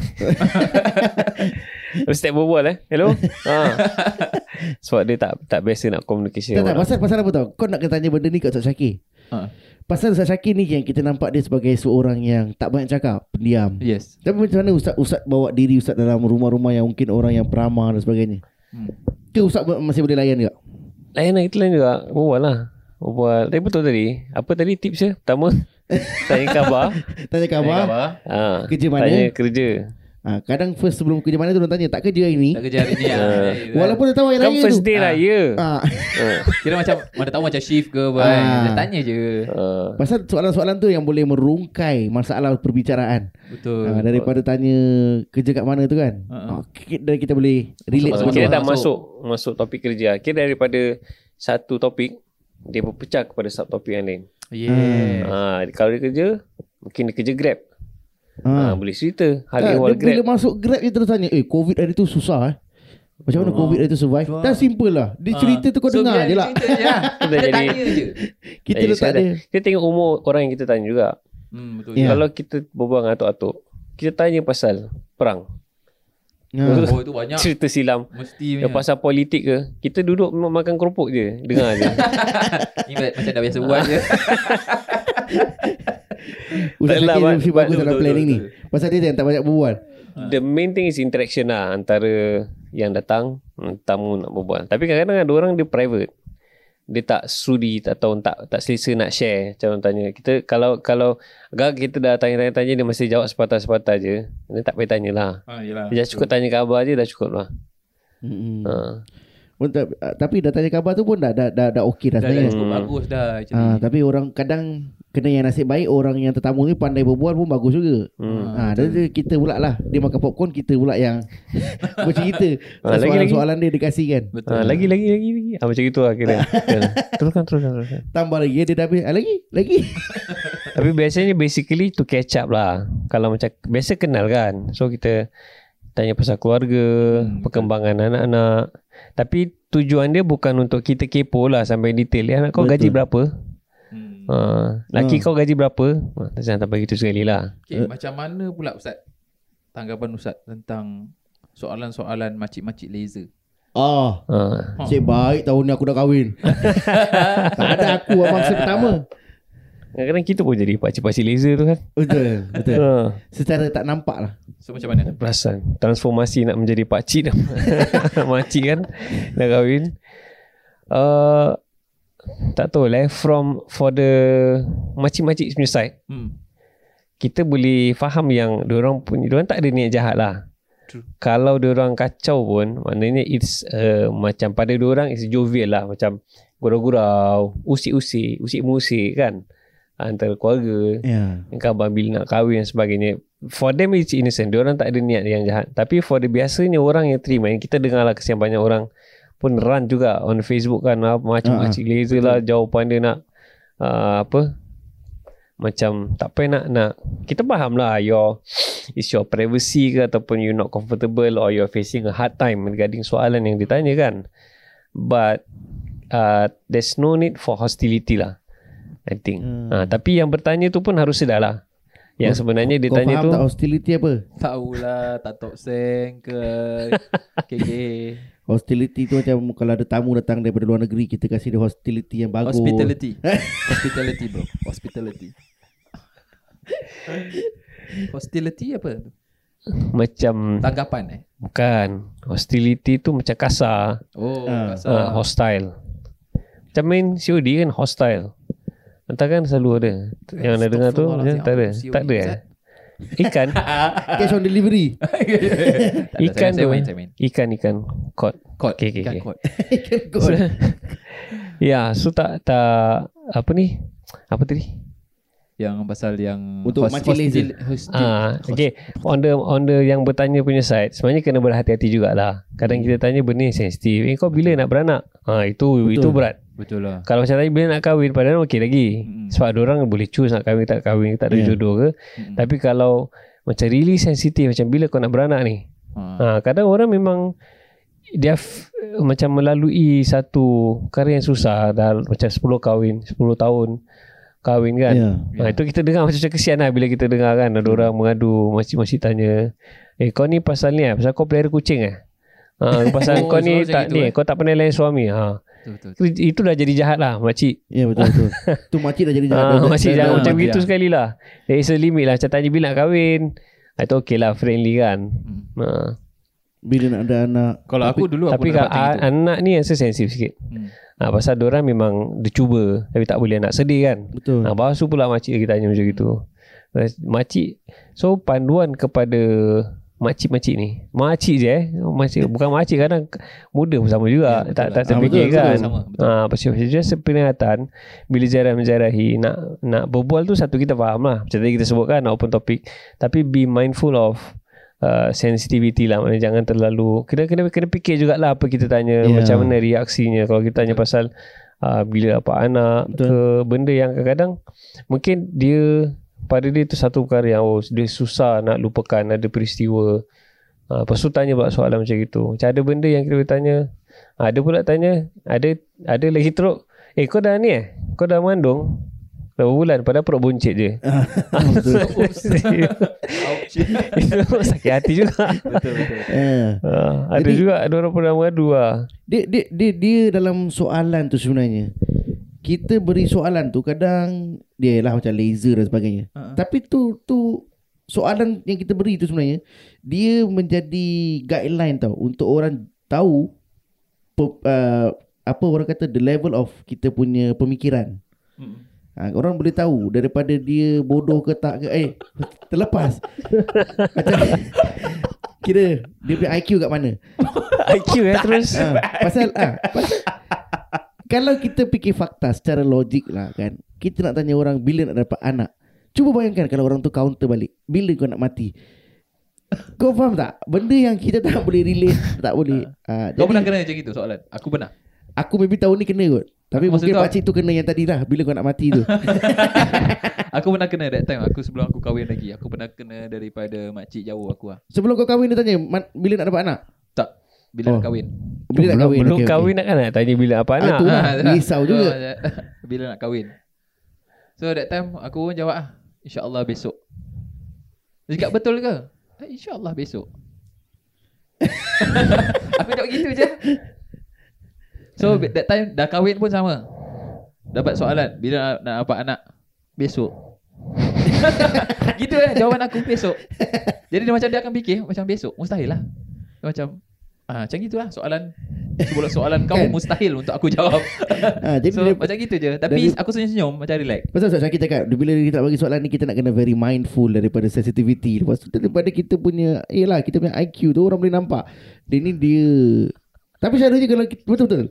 Speaker 3: Terus step berbual eh. Hello. ha. *laughs* Sebab dia tak tak biasa nak communication.
Speaker 1: Tak tak pasal, pasal apa tau Kau nak kena tanya benda ni kat Ustaz Syakir
Speaker 2: Uh.
Speaker 1: Pasal Ustaz Syakir ni yang kita nampak dia sebagai seorang yang tak banyak cakap Pendiam
Speaker 2: Yes.
Speaker 1: Tapi macam mana Ustaz, Ustaz bawa diri Ustaz dalam rumah-rumah yang mungkin orang yang peramah dan sebagainya
Speaker 2: Hmm.
Speaker 1: Ke Ustaz masih boleh layan juga
Speaker 3: Lain lah kita lain juga. Berbual lah. Berbual. Tapi betul tadi. Apa tadi tips dia? Pertama. *laughs* tanya khabar.
Speaker 1: Tanya khabar
Speaker 3: ha.
Speaker 1: Kerja mana?
Speaker 3: Tanya kerja.
Speaker 1: ha, Kadang first sebelum kerja mana tu Orang tanya tak kerja hari ni
Speaker 2: Tak kerja hari ni lah.
Speaker 1: Walaupun dia tahu hari
Speaker 3: Kan
Speaker 1: raya
Speaker 3: first
Speaker 1: tu
Speaker 3: day raya.
Speaker 1: ha.
Speaker 3: Ha.
Speaker 2: Kira macam mana tahu macam shift ke apa kan.
Speaker 1: Ah.
Speaker 2: Dia tanya je.
Speaker 3: Ha.
Speaker 1: Pasal soalan-soalan tu yang boleh merungkai masalah perbicaraan.
Speaker 2: Betul.
Speaker 1: Ha, daripada tanya kerja kat mana tu kan.
Speaker 2: Ha, ha.
Speaker 1: Ha, kita, dan kita boleh relate
Speaker 2: Masuk-
Speaker 3: Kira dah
Speaker 2: Masuk.
Speaker 3: masuk masuk topik kerja. Kira daripada satu topik dia berpecah kepada subtopik yang lain.
Speaker 2: Yeah.
Speaker 3: Ha, kalau dia kerja mungkin dia kerja Grab.
Speaker 1: Ha.
Speaker 3: Ha. boleh cerita hal
Speaker 1: Tak,
Speaker 3: ehwal
Speaker 1: dia bila
Speaker 3: Grab.
Speaker 1: masuk Grab dia terus tanya, "Eh, COVID hari tu susah eh." Macam mana
Speaker 2: Oh.
Speaker 1: COVID hari tu survive? Dah simple lah. Dia cerita tu kau
Speaker 2: So,
Speaker 1: dengar je lah. *laughs*
Speaker 3: jadi-
Speaker 2: tanya je.
Speaker 1: Kita
Speaker 3: Jadi
Speaker 1: letak dia.
Speaker 3: Kita tengok umur orang yang kita tanya juga.
Speaker 2: Hmm, betul.
Speaker 1: Ya.
Speaker 3: Kalau kita berbual dengan atuk-atuk, kita tanya pasal perang.
Speaker 1: Ha.
Speaker 2: Oh, itu banyak.
Speaker 3: Cerita silam.
Speaker 2: Mesti
Speaker 3: Yang pasal politik ke Kita duduk makan keropok je Dengar je *laughs*
Speaker 2: Ni macam dah biasa buat je. *laughs*
Speaker 1: Ustaz Syakir mesti
Speaker 3: but-
Speaker 1: bagus dalam
Speaker 2: betul,
Speaker 1: planning ni.
Speaker 2: betul,
Speaker 1: Pasal dia yang tak banyak berbual.
Speaker 3: The main thing is interaction lah Antara yang datang Tamu nak berbual Tapi kadang-kadang ada orang dia private Dia tak sudi Atau tak tak selesa nak share Macam orang tanya Kita kalau kalau Agak kita dah tanya-tanya Dia masih jawab sepatah-sepatah je Dia tak payah tanya lah
Speaker 2: Ha, yelah.
Speaker 3: Dia cukup tanya khabar je Dah cukup lah
Speaker 1: Hmm.
Speaker 3: ha.
Speaker 1: Pun tak- Tapi dah tanya khabar tu pun dah dah dah, dah okey dah
Speaker 2: Dah, dah
Speaker 1: sebenarnya.
Speaker 2: cukup
Speaker 3: Hmm.
Speaker 2: bagus dah actually.
Speaker 1: Ha, tapi orang kadang kena yang nasib baik orang yang tetamu ni pandai berbual pun bagus juga.
Speaker 3: Hmm.
Speaker 1: Ha, dan kita pula lah Dia makan popcorn Kita pula yang *laughs* Bercerita
Speaker 3: Ah, lagi-
Speaker 1: Soalan-soalan dia dikasih kan
Speaker 2: Betul.
Speaker 3: Ha, lagi lagi lagi lagi. Ah, macam itu lah kira. *laughs* teruskan teruskan teruskan.
Speaker 1: Tambah lagi Dia dah habis ah, Lagi Lagi *laughs*
Speaker 3: Tapi biasanya basically to catch up lah. Kalau macam biasa kenal kan. So kita tanya pasal keluarga,
Speaker 2: Hmm,
Speaker 3: perkembangan anak-anak. Tapi tujuan dia bukan untuk kita kepo lah sampai detail. Ya, anak kau
Speaker 1: Betul.
Speaker 3: gaji berapa?
Speaker 2: Hmm.
Speaker 3: Ha, laki
Speaker 1: Ha.
Speaker 3: kau gaji berapa? Ha, tak begitu sekali lah.
Speaker 2: Okay, macam mana pula Ustaz tanggapan Ustaz tentang soalan-soalan makcik-makcik laser?
Speaker 1: Oh
Speaker 3: Ha.
Speaker 1: Cik baik tahun ni aku dah kahwin *laughs* Tak ada aku abang masa pertama
Speaker 3: Kadang-kadang kita pun jadi pakcik-pakcik laser tu kan.
Speaker 1: Betul, betul.
Speaker 3: Ha.
Speaker 1: Secara tak nampak lah.
Speaker 2: So macam mana?
Speaker 3: Perasan transformasi nak menjadi pakcik dah. *laughs* Makcik kan dah kahwin. Uh, tak tahu lah eh, from for the makcik-makcik punya side
Speaker 2: Hmm.
Speaker 3: kita boleh faham yang diorang punya diorang tak ada niat jahat lah.
Speaker 2: True.
Speaker 3: Kalau diorang kacau pun maknanya it's uh, macam pada diorang it's jovial lah macam gurau-gurau, usik-usik, usik-musik kan antara keluarga yang khabar bila nak kahwin dan sebagainya. For them it's innocent. Diorang tak ada niat yang jahat. Tapi for the biasanya orang yang terima yang kita dengar lah kesian banyak orang pun run juga on Facebook kan ah, macam-macam laser lah jawapan dia nak uh, apa macam tak payah nak nak kita faham lah your is your privacy ke ataupun you not comfortable or you're facing a hard time regarding soalan yang ditanya kan but uh, there's no need for hostility lah I think
Speaker 1: Hmm.
Speaker 3: ha, tapi yang bertanya tu pun harus sedar lah yang
Speaker 1: Kau-
Speaker 3: sebenarnya dia
Speaker 1: Kau
Speaker 3: tanya
Speaker 1: faham
Speaker 3: tu
Speaker 1: tak hostility apa?
Speaker 2: Tahulah tak tok seng ke *laughs* KK.
Speaker 1: Hostility tu macam kalau ada tamu datang daripada luar negeri kita kasih dia hostility yang bagus.
Speaker 2: Hospitality. *laughs* Hospitality bro. Hospitality. Hostility apa? tu?
Speaker 3: macam
Speaker 2: Tanggapan eh?
Speaker 3: bukan hostility tu macam kasar
Speaker 2: Oh,
Speaker 1: Ah.
Speaker 2: kasar.
Speaker 3: uh, hostile macam main COD kan hostile Entah kan selalu ada Yang anda dengar tu ya, Tak ada
Speaker 2: COD,
Speaker 3: Tak ada eh. Ikan *laughs*
Speaker 1: Cash on delivery. *laughs*
Speaker 3: Ikan tu. Ikan ikan Cod
Speaker 2: Kod.
Speaker 3: Okay, okay,
Speaker 2: Ikan
Speaker 3: okay.
Speaker 2: kod.
Speaker 1: God. *laughs*
Speaker 3: Ya so tak tak Apa ni Apa tadi
Speaker 2: Yang pasal yang
Speaker 1: Untuk
Speaker 2: hostil,
Speaker 3: Ah, okay. On the on the yang bertanya punya side, sebenarnya kena berhati-hati jugalah. Kadang kita tanya benda yang sensitif. Eh kau bila nak beranak? Ha itu
Speaker 1: Betul.
Speaker 3: itu berat.
Speaker 2: Betul lah.
Speaker 3: Kalau macam tadi bila nak kahwin padahal okey lagi.
Speaker 2: Mm.
Speaker 3: Sebab ada orang boleh choose nak kahwin tak kahwin, tak ada
Speaker 1: Yeah.
Speaker 3: jodoh ke.
Speaker 2: Mm.
Speaker 3: Tapi kalau macam really sensitif macam bila kau nak beranak ni.
Speaker 2: Ha.
Speaker 3: Ha kadang orang memang dia f- macam melalui satu perkara yang susah dah macam 10 kahwin, 10 tahun kahwin kan.
Speaker 1: Ya.
Speaker 3: Ha, itu kita dengar macam kesian lah bila kita dengar kan ada orang mengadu makcik-makcik tanya eh kau ni pasal ni eh pasal kau pelihara kucing eh ha, pasal *laughs*
Speaker 2: Oh,
Speaker 3: kau ni tak ni
Speaker 2: eh?
Speaker 3: kau tak pernah layan suami ha.
Speaker 2: Betul, betul, betul.
Speaker 3: Itu, itu dah jadi jahat lah makcik
Speaker 1: Ya betul betul. *laughs* tu makcik dah jadi
Speaker 3: ha,
Speaker 1: jahat.
Speaker 3: makcik
Speaker 1: Dah-
Speaker 3: jangan
Speaker 1: dah-
Speaker 3: macam gitu
Speaker 2: lah.
Speaker 3: sekali lah there is a limit lah macam tanya bila nak kahwin itu okey lah friendly kan
Speaker 2: Hmm.
Speaker 3: ha.
Speaker 1: Bila nak ada anak.
Speaker 2: Kalau aku dulu aku
Speaker 3: tapi
Speaker 2: pernah
Speaker 3: kalau
Speaker 2: buat macam
Speaker 3: a-
Speaker 2: gitu.
Speaker 3: anak ni rasa sensitif sikit
Speaker 2: Hmm.
Speaker 3: ha, pasal orang memang dia cuba tapi tak boleh nak sedih kan
Speaker 1: Betul.
Speaker 3: Ha, lepas tu pula makcik lagi tanya macam gitu. Makcik, so panduan kepada makcik-makcik ni. Makcik je eh. Makcik, bukan makcik kadang muda pun sama juga.
Speaker 2: Ya, betul
Speaker 3: tak
Speaker 2: lah.
Speaker 3: tak
Speaker 1: Ah,
Speaker 3: terfikir
Speaker 1: betul,
Speaker 3: kan.
Speaker 2: betul, sama, betul.
Speaker 3: Ha, pasal just peringatan bila jarah menjarahi nak nak berbual tu satu kita faham lah. Macam tadi kita sebutkan nak open topic. Tapi be mindful of uh, sensitivity lah. Maknanya jangan terlalu kena kena kena fikir jugalah apa kita tanya
Speaker 1: Ya.
Speaker 3: macam mana reaksinya kalau kita tanya pasal uh, bila apa anak
Speaker 1: Betul.
Speaker 3: ke benda yang kadang-kadang mungkin dia pada dia tu satu perkara yang oh, dia susah nak lupakan ada peristiwa Ha, lepas tu tanya pula soalan macam gitu. Macam ada benda yang kita boleh tanya. Ha, ada pula tanya, ada ada lagi teruk. Eh kau dah ni eh? Kau dah mengandung? Berapa bulan? Padahal perut buncit je. *laughs* *laughs*
Speaker 2: Ouch.
Speaker 3: Itu sakit hati juga. *laughs*
Speaker 2: betul betul.
Speaker 3: Ha, ada
Speaker 1: Jadi-
Speaker 3: juga ada orang pernah mengadu lah.
Speaker 1: Dia, dia, dia, dia dalam soalan tu sebenarnya kita beri soalan tu kadang dia lah macam laser dan sebagainya.
Speaker 2: Ha.
Speaker 1: Tapi tu tu soalan yang kita beri tu sebenarnya dia menjadi guideline tau untuk orang tahu uh, apa orang kata the level of kita punya pemikiran.
Speaker 2: Hmm.
Speaker 1: Ha, orang boleh tahu daripada dia bodoh ke tak ke eh *laughs* terlepas. *laughs* Macam kira dia punya IQ kat mana?
Speaker 3: IQ eh terus.
Speaker 1: ha, pasal ah pasal kalau kita fikir fakta secara logik lah kan kita nak tanya orang bila nak dapat anak cuba bayangkan kalau orang tu counter balik bila kau nak mati kau faham tak benda yang kita tak boleh relate tak boleh ha,
Speaker 2: Kau pernah
Speaker 1: jadi
Speaker 2: kena macam gitu soalan? Aku pernah.
Speaker 1: aku maybe tahun ni kena kot tapi
Speaker 2: Maksud
Speaker 1: mungkin pakcik tu kena yang tadi lah bila kau nak mati tu *laughs*
Speaker 2: Aku pernah kena that time aku sebelum aku kahwin lagi. Aku pernah kena daripada makcik jauh aku lah.
Speaker 1: sebelum kau kahwin dia tanya "Man- bila nak dapat anak.
Speaker 2: Bila
Speaker 1: Oh.
Speaker 2: nak kahwin.
Speaker 1: bila nak
Speaker 3: belum
Speaker 1: kahwin
Speaker 3: belum kahwin nak kan nak tanya bila apa
Speaker 1: Ah,
Speaker 3: anak.
Speaker 1: tu lah.
Speaker 2: Ah,
Speaker 1: risau *laughs* juga.
Speaker 2: Bila nak kahwin. So that time aku pun jawab ah, insya-Allah besok. Dia cakap betul ke? "Eh, InsyaAllah besok. *laughs* aku jawab gitu je. So that time dah kahwin pun sama. Dapat soalan bila nak, nak dapat anak. Besok. *laughs* gitu eh jawapan aku besok. Jadi dia macam dia akan fikir macam besok. Mustahil lah. Dia macam ah macam gitulah soalan sebuah soalan kau *laughs*
Speaker 1: Kan?
Speaker 2: mustahil untuk aku jawab.
Speaker 1: ha, *laughs* Jadi
Speaker 2: so macam gitu je. Tapi
Speaker 1: dari-
Speaker 2: aku senyum-senyum macam relax.
Speaker 1: Pasal Ustaz Syakir cakap Bila kita nak bagi soalan ni Kita nak kena very mindful Daripada sensitivity Lepas tu daripada kita punya Yelah kita punya IQ tu Orang boleh nampak Dia ni dia Tapi selalunya kalau kita, Betul-betul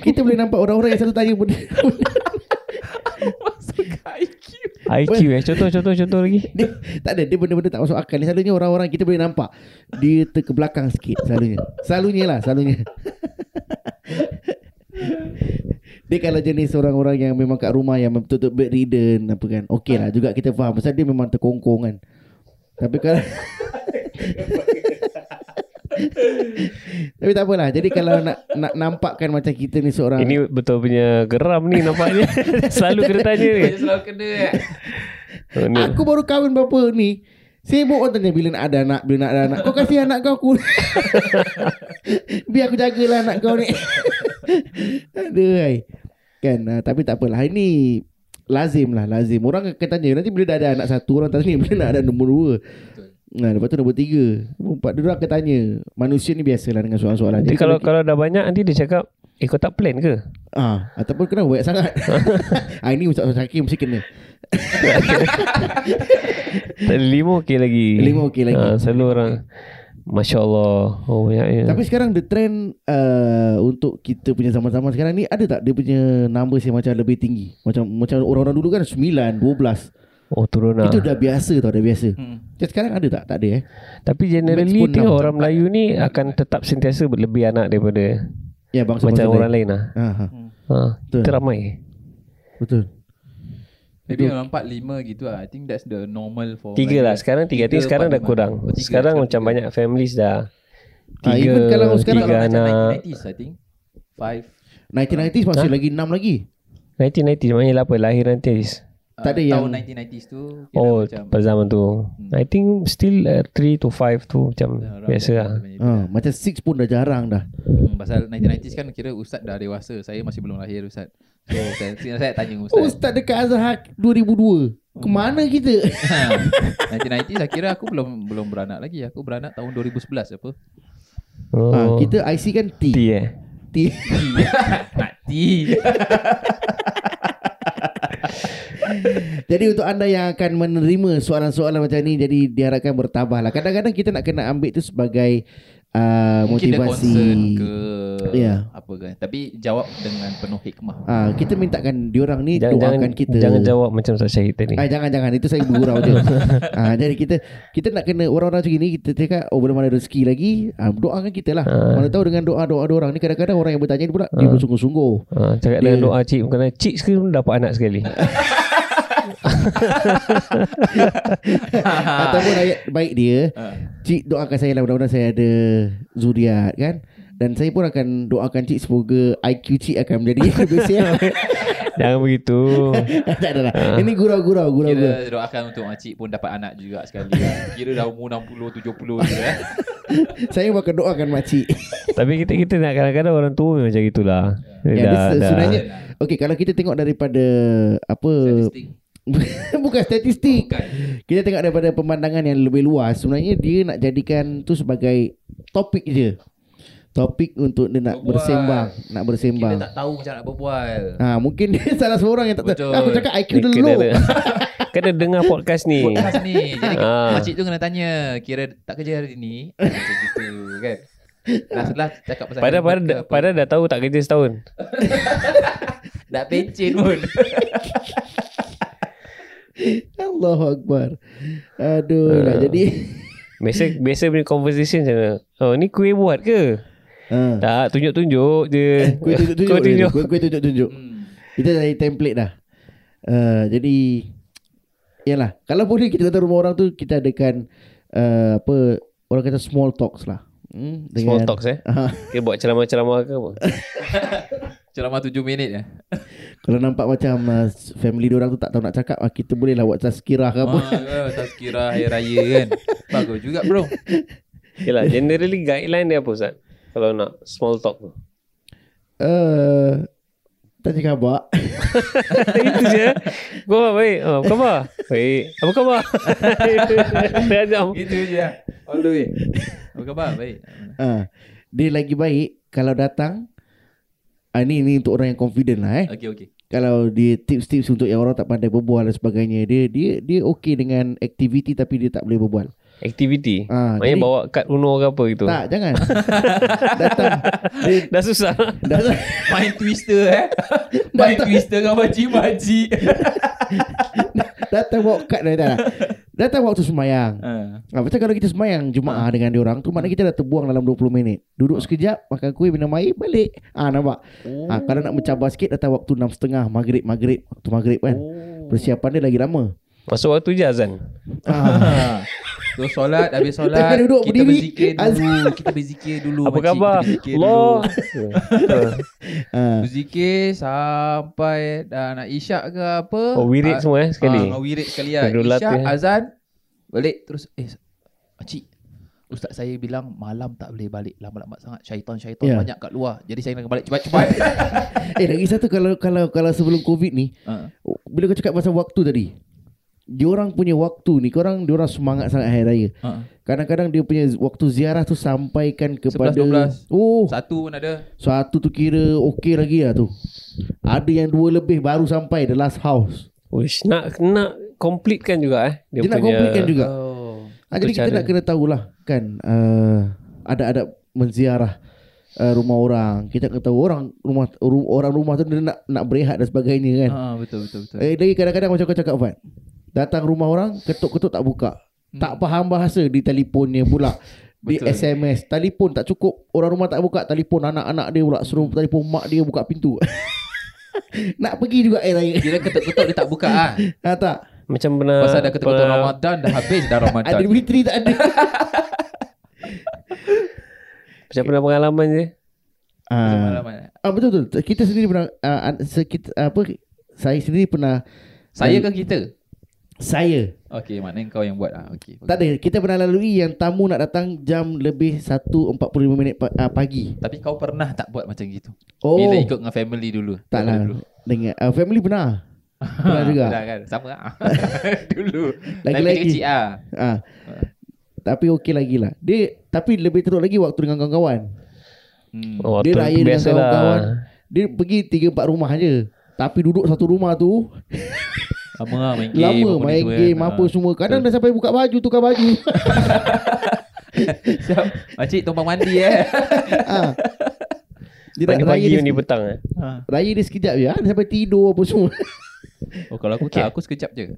Speaker 1: Kita boleh nampak orang-orang yang selalu tanya benda *laughs*
Speaker 2: Masuk IQ.
Speaker 3: IQ eh. Contoh, contoh, contoh lagi. *laughs*
Speaker 1: dia, Tak ada Dia benda-benda tak masuk akal ni. Selalunya orang-orang kita boleh nampak. Dia ter ke belakang sikit Selalunya. Selalunya lah Selalunya. *laughs* Dia kalau jenis orang-orang yang memang kat rumah Yang betul-betul bedridden Apa kan Okey lah juga kita faham. Pasal dia memang terkongkong kan. Tapi kalau *laughs* Tapi tak apalah. Jadi kalau nak nak nampakkan macam kita ni seorang
Speaker 3: Ini betul punya geram ni nampaknya. *laughs* Selalu kena tanya ni.
Speaker 2: Dia selalu kena.
Speaker 3: Oh, ni.
Speaker 1: Aku baru kahwin berapa ni? Sibuk orang tanya bila nak ada anak? Bila nak ada anak? Kau kasih anak kau aku. *laughs* Biar aku jagalah anak kau ni. *laughs* Aduh hai. Kan? Uh, Tapi tak apalah. Ini Lazim lah Lazim. Orang akan tanya Nanti bila dah ada anak satu Orang tanya Bila nak ada nombor dua Nah, lepas tu nombor tiga Nombor empat Dia orang akan tanya Manusia ni biasalah Dengan soalan-soalan
Speaker 3: Jadi kalau kalau dah banyak nanti dia cakap, eh kau tak plan ke?
Speaker 1: Ah, ataupun kena banyak sangat. *laughs* ah ini Ustaz Syakir mesti kena. *laughs*
Speaker 3: Lima okey lagi.
Speaker 1: Lima okey lagi.
Speaker 3: Ha, selalu orang Masya Allah Oh banyaknya
Speaker 1: Tapi sekarang the trend uh, untuk kita punya zaman-zaman sekarang ni ada tak dia punya numbers yang macam lebih tinggi? Macam macam orang-orang dulu kan 9, 12.
Speaker 3: Oh turun lah
Speaker 1: Itu dah biasa tau, dah biasa.
Speaker 2: Hmm.
Speaker 1: Sekarang ada tak? Tak ada eh.
Speaker 3: Tapi generally tengok
Speaker 1: enam,
Speaker 3: orang Melayu ni Akan tetap sentiasa berlebih anak daripada
Speaker 1: Ya bangsa
Speaker 3: Macam orang lain lah
Speaker 1: Ha, ha,
Speaker 3: ha,
Speaker 1: Betul.
Speaker 3: Kita ramai
Speaker 1: betul.
Speaker 2: Maybe orang empat lima gitu lah. I think that's the normal for
Speaker 3: Tiga lah Sekarang tiga,
Speaker 2: Tiga,
Speaker 3: tiga Sekarang dah kurang
Speaker 2: Oh, tiga.
Speaker 3: Sekarang
Speaker 2: Sekarang
Speaker 3: macam
Speaker 2: tiga.
Speaker 3: banyak families dah
Speaker 1: Ah,
Speaker 3: Tiga,
Speaker 1: even kalau sekarang
Speaker 3: tiga
Speaker 2: Kalau macam
Speaker 3: anak
Speaker 2: 1990s I think Five
Speaker 1: 1990s masih
Speaker 3: Ha?
Speaker 1: lagi 6 lagi.
Speaker 3: 1990 Maknanya lah apa Lahir nanti
Speaker 1: Tak ada
Speaker 2: Tahun
Speaker 1: yang-
Speaker 2: 1990s tu
Speaker 3: Oh
Speaker 2: macam
Speaker 3: pada zaman tu I think still 3 to 5 tu Macam
Speaker 2: around
Speaker 3: biasa
Speaker 2: that
Speaker 3: lah
Speaker 2: macam
Speaker 1: Ha,
Speaker 2: itu.
Speaker 1: macam 6 pun dah jarang dah.
Speaker 2: Hmm, Pasal 1990s kan kira Ustaz dah dewasa Saya masih belum lahir Ustaz So *laughs* saya, saya tanya Ustaz
Speaker 1: Oh, Ustaz dekat Azhar 2002. Kemana kita? *laughs* *laughs*
Speaker 2: 1990s saya kira aku belum belum beranak lagi Aku beranak tahun 2011 apa
Speaker 3: oh.
Speaker 1: Ha, kita IC kan T.
Speaker 3: T eh
Speaker 1: T.
Speaker 2: Nak T *laughs*
Speaker 1: Jadi untuk anda yang akan menerima soalan-soalan macam ni jadi diharapkan bertabahlah. Kadang-kadang kita nak kena ambil tu sebagai uh,
Speaker 2: Mungkin
Speaker 1: motivasi.
Speaker 2: ke
Speaker 1: Ya.
Speaker 2: Apa kan Tapi jawab dengan penuh hikmah
Speaker 1: Ah, kita mintakan diorang ni
Speaker 3: jangan,
Speaker 1: doakan
Speaker 3: jangan,
Speaker 1: kita.
Speaker 3: Jangan jawab macam Ustaz Syahid tadi
Speaker 1: Ah, jangan jangan itu saya bergurau je. *laughs* ah, jadi kita kita nak kena orang-orang macam ni kita cakap oh belum ada rezeki lagi. Ah, doakan kita lah.
Speaker 3: Ah.
Speaker 1: Mana tahu dengan doa-doa orang ni kadang-kadang orang yang bertanya ni pula dia bersungguh-sungguh.
Speaker 3: ha, Cakap
Speaker 1: Dia-
Speaker 3: dengan doa cik Bukan cik sekali dapat anak sekali *laughs* *laughs*
Speaker 1: Ataupun ayat baik dia
Speaker 2: Ah.
Speaker 1: Cik doakan saya lah Mudah-mudahan saya ada Zuriat kan? Dan saya pun akan doakan cik Semoga IQ cik akan menjadi *laughs* lebih sihat *laughs*
Speaker 3: Jangan begitu.
Speaker 1: Tak ada lah. Ini gurau-gurau Gurau-gurau.
Speaker 2: Kira doakan untuk makcik pun dapat anak juga sekali. Kan. Kira dah umur 60 70 je eh.
Speaker 1: Saya akan doakan makcik
Speaker 3: Tapi kita kita nak kadang-kadang orang tua memang macam gitulah Dia
Speaker 1: Ya,
Speaker 3: dah,
Speaker 1: dia
Speaker 3: dah,
Speaker 1: sebenarnya. Okey kalau kita tengok daripada Apa
Speaker 2: Statistik. *laughs*
Speaker 1: Bukan statistik
Speaker 2: Bukan.
Speaker 1: Kita tengok daripada pemandangan yang lebih luas Sebenarnya dia nak jadikan tu sebagai Topik je Topik untuk dia nak
Speaker 2: Berbual.
Speaker 1: bersembang Nak
Speaker 2: Kita
Speaker 1: bersembang
Speaker 2: tak tahu macam nak berbual.
Speaker 1: Ha, mungkin dia *laughs* salah seorang yang tak tahu.
Speaker 2: Betul.
Speaker 1: Aku cakap IQ
Speaker 3: Dia
Speaker 1: low. *laughs*
Speaker 3: kena dengar podcast ni
Speaker 2: Podcast ni. Jadi
Speaker 3: Ah.
Speaker 2: makcik tu kena tanya, kira tak kerja hari ni? Macam gitu kan. Dah setelah cakap pasal
Speaker 3: Padahal,
Speaker 2: apa,
Speaker 3: padahal dah tahu tak kerja setahun
Speaker 2: Dah pencin pun. *laughs*
Speaker 1: Allahu Akbar. Aduh lah. Jadi *laughs*
Speaker 3: Biasa biasa punya conversation macam mana Oh ni kuih buat ke?
Speaker 1: ha.
Speaker 3: Tak tunjuk-tunjuk je
Speaker 1: Kau tunjuk-tunjuk.
Speaker 3: Kau tunjuk
Speaker 1: Kau kau tunjuk-tunjuk.
Speaker 2: Hmm.
Speaker 1: Kita dari template dah. Uh, jadi Yalah Kalau boleh kita kata rumah orang tu Kita adakan uh, Apa Orang kata small talks lah hmm,
Speaker 3: Small talks eh
Speaker 1: Ah,
Speaker 3: Dia buat ceramah-ceramah ke apa *laughs*
Speaker 2: Ceramah 7 minit ya.
Speaker 1: Kalau nampak macam uh, Family dia orang tu tak tahu nak cakap ah, Kita boleh lah buat tazkirah ke apa
Speaker 2: Ah, tazkirah hari raya kan. Bagus juga bro.
Speaker 3: Yelah generally guideline dia apa Ustaz Kalau nak small talk tu
Speaker 1: uh, Tanya khabar.
Speaker 3: Itu je. Kau apa baik? Oh, apa khabar? Baik. Apa khabar? Setengah jam.
Speaker 2: Gitu je. All the way. Apa khabar? Baik.
Speaker 1: Ah, dia lagi baik kalau datang. Ah, ni ni untuk orang yang confident lah eh.
Speaker 2: Okey, okey.
Speaker 1: Kalau dia tips-tips untuk yang orang tak pandai berbual dan sebagainya, dia dia dia okey dengan aktiviti tapi dia tak boleh berbual.
Speaker 3: Aktiviti.
Speaker 1: Ah,
Speaker 3: Maksudnya
Speaker 1: jadi-
Speaker 3: bawa kad Uno ke apa gitu.
Speaker 1: Tak, jangan. *laughs* datang dia
Speaker 3: Dah susah.
Speaker 1: datang
Speaker 2: Main twister eh. *laughs* Main twister dengan baji-baji. *laughs*
Speaker 1: datang bawa kad dah dah. Datang waktu semayang.
Speaker 2: Ha.
Speaker 1: Ah, macam kalau kita semayang Jumaah dengan dia orang tu maknanya kita dah terbuang dalam 20 minit. Duduk sekejap, makan kuih, minum air, balik. Ah nampak.
Speaker 2: Oh.
Speaker 1: Ah kalau nak mencabar sikit datang waktu 6.30 maghrib maghrib waktu maghrib kan.
Speaker 2: Oh.
Speaker 1: Persiapan dia lagi lama.
Speaker 3: Masuk waktu je azan.
Speaker 1: Ah. *laughs*
Speaker 2: So solat Habis solat
Speaker 1: Tengah duduk
Speaker 2: Kita
Speaker 1: berdiri.
Speaker 2: berzikir dulu Kita berzikir dulu
Speaker 3: Apa
Speaker 2: makcik.
Speaker 3: khabar?
Speaker 2: Kita berzikir
Speaker 3: Allah. *laughs*
Speaker 1: ah.
Speaker 2: Berzikir Sampai Dah nak isyak ke apa
Speaker 3: Oh, wirid
Speaker 2: Ah,
Speaker 3: semua eh sekali.
Speaker 2: Ah, wirid sekali lah Isyak
Speaker 3: latih.
Speaker 2: azan Balik terus Eh Makcik Ustaz saya bilang Malam tak boleh balik Lama-lama sangat Syaitan-syaitan
Speaker 1: Ya.
Speaker 2: banyak kat luar Jadi saya nak balik cepat-cepat *laughs*
Speaker 1: Eh lagi satu kalau kalau kalau sebelum Covid ni, oh, bila kau cakap pasal waktu tadi. Diorang punya waktu ni, korang diorang semangat sangat hari raya.
Speaker 2: Ah.
Speaker 1: Kadang-kadang dia punya waktu ziarah tu sampaikan kepada
Speaker 2: 11, 12.
Speaker 1: Oh,
Speaker 2: Satu pun ada
Speaker 1: satu tu kira okey lagi lah tu. Ada yang dua lebih baru sampai the last house.
Speaker 3: Uish, nak nak completekan juga eh.
Speaker 1: Dia, nak completekan juga.
Speaker 2: Oh
Speaker 1: Ha, jadi kita nak kena tahulah kan uh, ada-ada menziarah uh, rumah orang. Kita kena tahu orang rumah ru, orang rumah tu dia nak nak berehat dan sebagainya kan.
Speaker 2: Ah, Betul betul betul
Speaker 1: Eh lagi kadang-kadang macam kau cakap Fat. Datang rumah orang ketuk-ketuk tak buka.
Speaker 2: Hmm.
Speaker 1: Tak faham bahasa di telefonnya pula. Di
Speaker 2: Betul.
Speaker 1: SMS Telefon tak cukup Orang rumah tak buka Telefon anak-anak dia pula Suruh telefon mak dia buka pintu *laughs* Nak pergi juga air raya
Speaker 2: Kira ketuk-ketuk dia tak buka ah.
Speaker 1: ha, *laughs* Tak
Speaker 3: Macam pernah
Speaker 2: Pasal dah ketuk-ketuk
Speaker 3: pernah-
Speaker 2: Ramadan Dah habis dah Ramadan
Speaker 1: Ada Dimitri tak ada *laughs*
Speaker 3: Macam pernah pengalaman je.
Speaker 1: Ah,
Speaker 2: pengalaman.
Speaker 1: ah, Betul betul Kita sendiri pernah ah, an- se- kita, apa Saya sendiri pernah
Speaker 2: Saya ke kita?
Speaker 1: Saya
Speaker 2: Okey, maknanya kau yang buat ah. Okey.
Speaker 1: Tak ada Kita pernah lalui Yang tamu nak datang Jam lebih 1.45 minit pa- ah, pagi
Speaker 2: Tapi kau pernah tak buat macam gitu?
Speaker 1: Oh
Speaker 2: Bila ikut dengan family dulu.
Speaker 1: Tak lah
Speaker 2: Dulu.
Speaker 1: Dengan uh, Family pernah *laughs* Pernah juga
Speaker 2: Pernah kan? Sama ah. *laughs* dulu.
Speaker 1: Lagi-lagi.
Speaker 2: Tapi kecil ah.
Speaker 1: Ah. Tapi okey lagi lah Dia Tapi lebih teruk lagi Waktu dengan kawan-kawan
Speaker 2: Hmm.
Speaker 3: Oh,
Speaker 1: Dia raya dengan
Speaker 3: biasalah.
Speaker 1: kawan-kawan Dia pergi 3-4 rumah je Tapi duduk satu rumah tu *laughs*
Speaker 2: Lama lah main game.
Speaker 1: Lama main
Speaker 2: semua
Speaker 1: game
Speaker 2: kan.
Speaker 1: Apa semua Kadang dah sampai buka baju Tukar baju *laughs*
Speaker 2: Siap. Makcik tumpang mandi eh.
Speaker 1: ah. Dia raya
Speaker 3: Pagi-pagi
Speaker 1: dia,
Speaker 3: ni petang eh.
Speaker 1: raya dia sekejap je ah. Dia sampai tidur apa semua
Speaker 2: Oh kalau aku
Speaker 3: Okey.
Speaker 2: tak, aku sekejap je.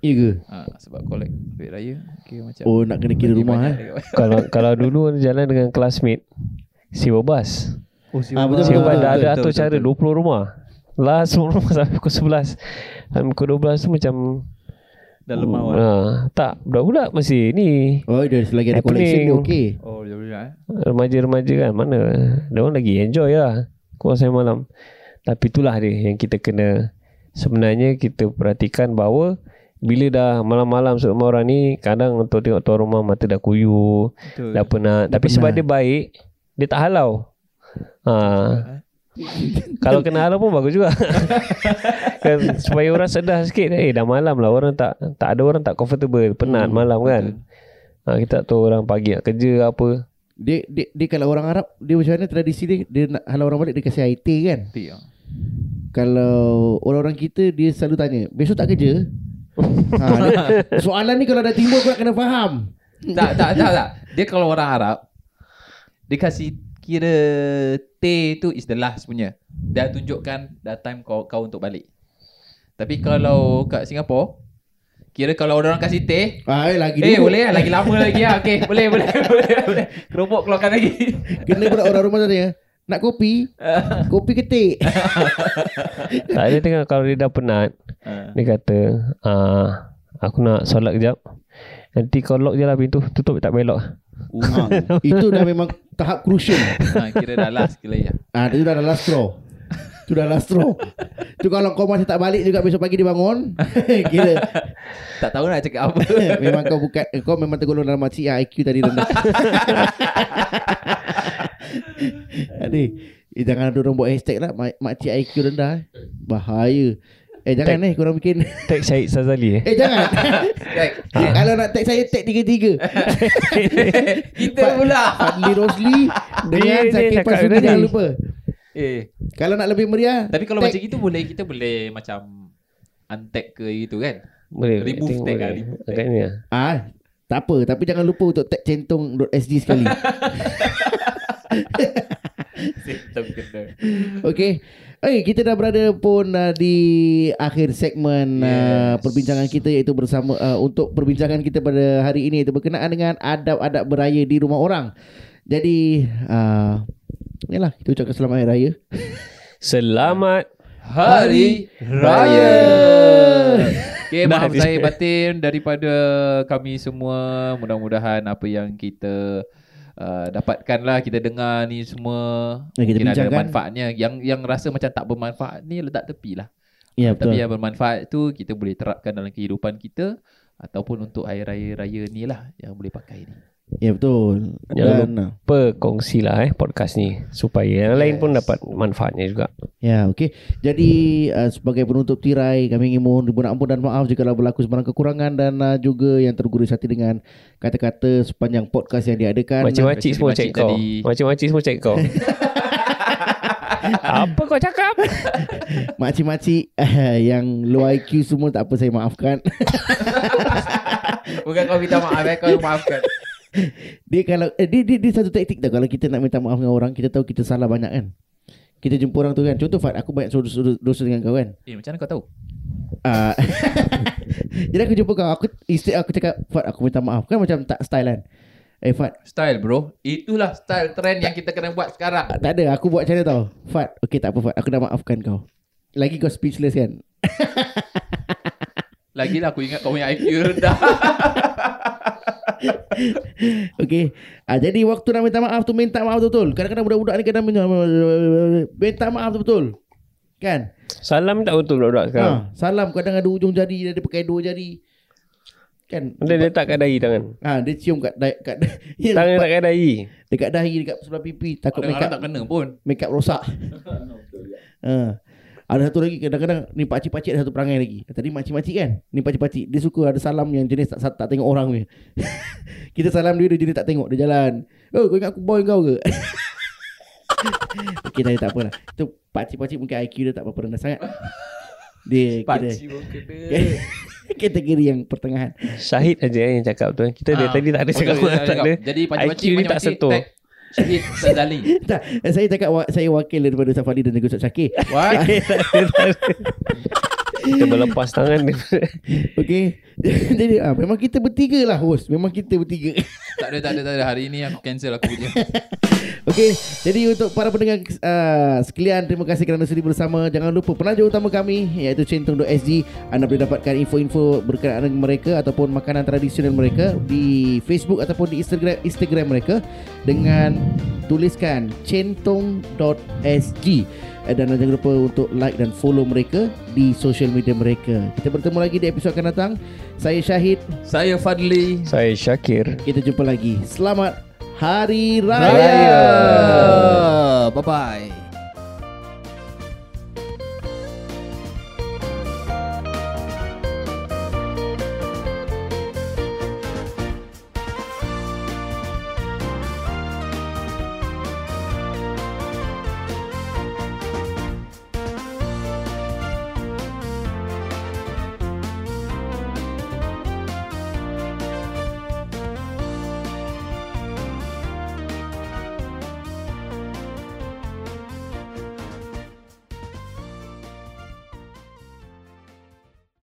Speaker 1: Ya ke
Speaker 2: Ha, sebab collect duit raya. Okey macam.
Speaker 1: Oh nak kena kira rumah eh *laughs*
Speaker 3: kalau kalau dulu jalan dengan classmate sewa bas.
Speaker 2: Oh,
Speaker 1: Ah, betul,
Speaker 3: Sewa bas
Speaker 1: betul,
Speaker 3: dah ada
Speaker 2: betul,
Speaker 3: atur
Speaker 2: betul,
Speaker 3: cara
Speaker 2: betul.
Speaker 3: 20 rumah. Last semua rumah sampai pukul 11. Sampai pukul 12 tu macam
Speaker 2: Dah lemah
Speaker 3: oh,
Speaker 2: lah.
Speaker 3: ah, tak, budak-budak masih ni
Speaker 1: Oh dia selagi ada collection dia okey
Speaker 2: Oh, dia boleh eh.
Speaker 3: remaja-remaja kan mana dia orang lagi enjoy lah kuasa malam. Tapi itulah dia yang kita kena sebenarnya kita perhatikan bahawa bila dah malam-malam semua orang ni kadang untuk tengok tuan rumah mata dah kuyu
Speaker 2: Betul.
Speaker 3: dah penat tapi
Speaker 1: penat.
Speaker 3: sebab dia baik dia tak halau ha, kalau kena halau pun bagus juga. *laughs* Kan, supaya orang sedar sikit eh dah malam lah orang tak tak ada orang tak comfortable penat
Speaker 1: Hmm,
Speaker 3: malam kan. ha, kita tak tahu orang pagi nak kerja apa.
Speaker 1: Dia, dia, dia kalau orang Arab Dia macam mana tradisi dia? Dia nak halau orang balik Dia kasih air teh kan?
Speaker 2: Betul. ah.
Speaker 1: Kalau orang-orang kita Dia selalu tanya Besok tak kerja? *laughs* Ha, dia, Soalan ni kalau dah timbul Kau nak kena faham.
Speaker 2: Tak, tak, tak, tak. Dia kalau orang Arab, dia kasih kira teh tu is the last punya. Dah tunjukkan dah time kau kau untuk balik. Tapi kalau kat Singapura, kira kalau orang kasih teh,
Speaker 1: ah, eh, lagi
Speaker 2: eh
Speaker 1: dulu.
Speaker 2: boleh lah, lagi lama lagi lah. Okay, *laughs* boleh, boleh, boleh, boleh. Kerupuk keluarkan lagi.
Speaker 1: Kena pula orang rumah tanya Nak kopi *laughs* Kopi ketik *laughs*
Speaker 3: tak ada tengok kalau dia dah penat
Speaker 2: Ah.
Speaker 3: dia kata ah, aku nak solat kejap nanti kau lock je lah pintu tutup tak belok
Speaker 1: ha, Itu dah memang Tahap crucial.
Speaker 2: Ha, *laughs* kira dah last kira ya.
Speaker 1: Ah, Itu dah last straw. Itu dah last straw. Tu kalau kau masih tak balik juga Besok pagi dia bangun. *laughs* Kira
Speaker 2: Tak tahu nak cakap apa. *laughs*
Speaker 1: Memang kau bukan Kau memang tergolong dalam makcik yang IQ tadi rendah. Adik Eh jangan ada orang buat hashtag lah. Mak, Makcik IQ rendah eh. Bahaya Eh jangan eh korang bikin
Speaker 3: Tag Syed Sazali eh.
Speaker 1: Eh jangan. *laughs* *laughs* Eh, Kalau nak tag saya tag tiga-tiga *laughs*
Speaker 2: Kita pula.
Speaker 1: Fadli Rosli Dengan Pasuki
Speaker 3: tadi.
Speaker 1: Jangan lupa
Speaker 2: Eh,
Speaker 1: Kalau nak lebih meriah
Speaker 2: tapi kalau
Speaker 1: tag-
Speaker 2: macam gitu boleh kita boleh macam untag ke gitu kan?
Speaker 3: Boleh
Speaker 2: Remove tag lah, remove tag.
Speaker 3: Agaknya
Speaker 1: Ah, tak apa Tapi jangan lupa untuk tag centong.sg sekali
Speaker 2: kena.
Speaker 1: Okay Okay, kita dah berada pun uh, di akhir segmen uh,
Speaker 2: Yes.
Speaker 1: perbincangan kita iaitu bersama uh, untuk perbincangan kita pada hari ini iaitu berkenaan dengan adab-adab beraya di rumah orang. Jadi uh, yalah kita ucapkan selamat hari raya. *laughs*
Speaker 3: Selamat
Speaker 2: Hari Raya. Okay, maaf saya batin daripada kami semua. Mudah-mudahan apa yang kita uh, dapatkan lah kita dengar ni semua
Speaker 1: Yang kita
Speaker 2: mungkin ada manfaatnya. Yang yang rasa macam tak bermanfaat ni letak tepi lah.
Speaker 1: Ya
Speaker 2: Tapi
Speaker 1: betul.
Speaker 2: yang bermanfaat tu kita boleh terapkan dalam kehidupan kita ataupun untuk hari raya-raya ni lah yang boleh pakai ni.
Speaker 1: Ya betul.
Speaker 3: Jangan
Speaker 1: Dan, uh,
Speaker 3: apa kongsilah eh podcast ni supaya yang lain pun
Speaker 2: Yes.
Speaker 3: dapat manfaatnya juga.
Speaker 1: ya okey. Jadi uh, sebagai penutup tirai kami ingin mohon ribuan ampun dan maaf jika berlaku sebarang kekurangan dan uh, juga yang tergurus hati dengan kata-kata sepanjang podcast yang diadakan.
Speaker 3: Macam-macam semua cek kau. Macam-macam semua cek kau. *laughs* apa kau cakap? *laughs*
Speaker 1: Makcik-makcik uh, yang low IQ semua tak apa saya maafkan. *laughs*
Speaker 2: Bukan kau minta maaf eh, kau maafkan. *laughs*
Speaker 1: Dia kalau eh, dia, dia, dia satu taktik tau. Kalau kita nak minta maaf dengan orang Kita tahu kita salah banyak kan. Kita jumpa orang tu kan. Contoh Fat Aku banyak dosa, dosa, dosa dengan kau kan.
Speaker 2: Eh, macam mana kau tahu?
Speaker 1: uh, *laughs* Jadi aku jumpa kau. Aku, Instead aku cakap Fat aku minta maaf. Kan macam tak style kan? Eh Fat
Speaker 2: Style bro. Itulah style trend yang kita kena buat sekarang.
Speaker 1: Tak ada. Aku buat macam mana tau? Fat Okay tak apa Fat Aku dah maafkan kau. Lagi kau speechless kan *laughs*
Speaker 2: Lagilah aku ingat kau punya IQ rendah. *laughs*
Speaker 1: Okay ah, Jadi waktu nak minta maaf tu Minta maaf betul Kadang-kadang budak-budak ni Kadang minta, minta maaf tu betul Kan
Speaker 3: Salam tak betul budak-budak sekarang.
Speaker 1: ha, Salam kadang ada ujung jari Dia ada pakai dua jari Kan
Speaker 3: Dia letak kat dahi tangan.
Speaker 1: ha, Dia cium kat, kat, kat ya, *laughs*
Speaker 3: Tangan tak kat dahi.
Speaker 1: dekat dahi Dekat sebelah pipi Takut make
Speaker 2: Kadang-kadang
Speaker 1: up
Speaker 2: tak kena pun.
Speaker 1: Make up rosak ha. *laughs* Ada satu lagi Kadang-kadang Ni pakcik-pakcik ada satu perangai lagi Tadi makcik-makcik kan Ni pakcik-pakcik Dia suka ada salam Yang jenis tak, tak tengok orang ni *laughs* Kita salam dia Dia jenis tak tengok Dia jalan Oh kau ingat aku boy kau ke *laughs* Okay tak, tak apa lah Itu pakcik-pakcik mungkin IQ dia tak berapa rendah sangat Dia *laughs*
Speaker 2: Pakcik pun kena.
Speaker 1: Kategori yang pertengahan
Speaker 3: Syahid aja yang cakap tu. Kita dari
Speaker 2: Ah.
Speaker 3: tadi tak ada cakap
Speaker 2: tak
Speaker 3: tak
Speaker 2: cakap.
Speaker 3: ada.
Speaker 2: Jadi
Speaker 3: IQ
Speaker 2: pakcik-pakcik
Speaker 3: ni tak sentuh.
Speaker 2: tag Syahid Sazali. *laughs*
Speaker 1: tak, eh, Saya cakap Saya wakil daripada Ustaz Fadli dan juga Ustaz Syakir
Speaker 2: What? *laughs* *laughs*
Speaker 3: Kita berlepas tangan daripada *laughs*
Speaker 1: Okay *laughs* Jadi ah, Memang kita bertiga lah host. Memang kita bertiga. *laughs*
Speaker 2: Tak ada, tak ada, tak ada. Hari ni aku cancel aku punya.
Speaker 1: Okay Jadi untuk para pendengar uh, Sekalian Terima kasih kerana sudi bersama. Jangan lupa penaja utama kami Iaitu centong.sg Anda boleh dapatkan info-info Berkenaan dengan mereka Ataupun makanan tradisional mereka Di Facebook Ataupun di Instagram Instagram mereka Dengan Tuliskan centong.sg Eh, dan jangan lupa untuk like dan follow mereka di social media mereka. Kita bertemu lagi di episod akan datang. Saya Syahid.
Speaker 2: Saya Fadli.
Speaker 3: Saya Syakir.
Speaker 1: Kita jumpa lagi. Selamat Hari Raya.
Speaker 2: Raya. Bye-bye.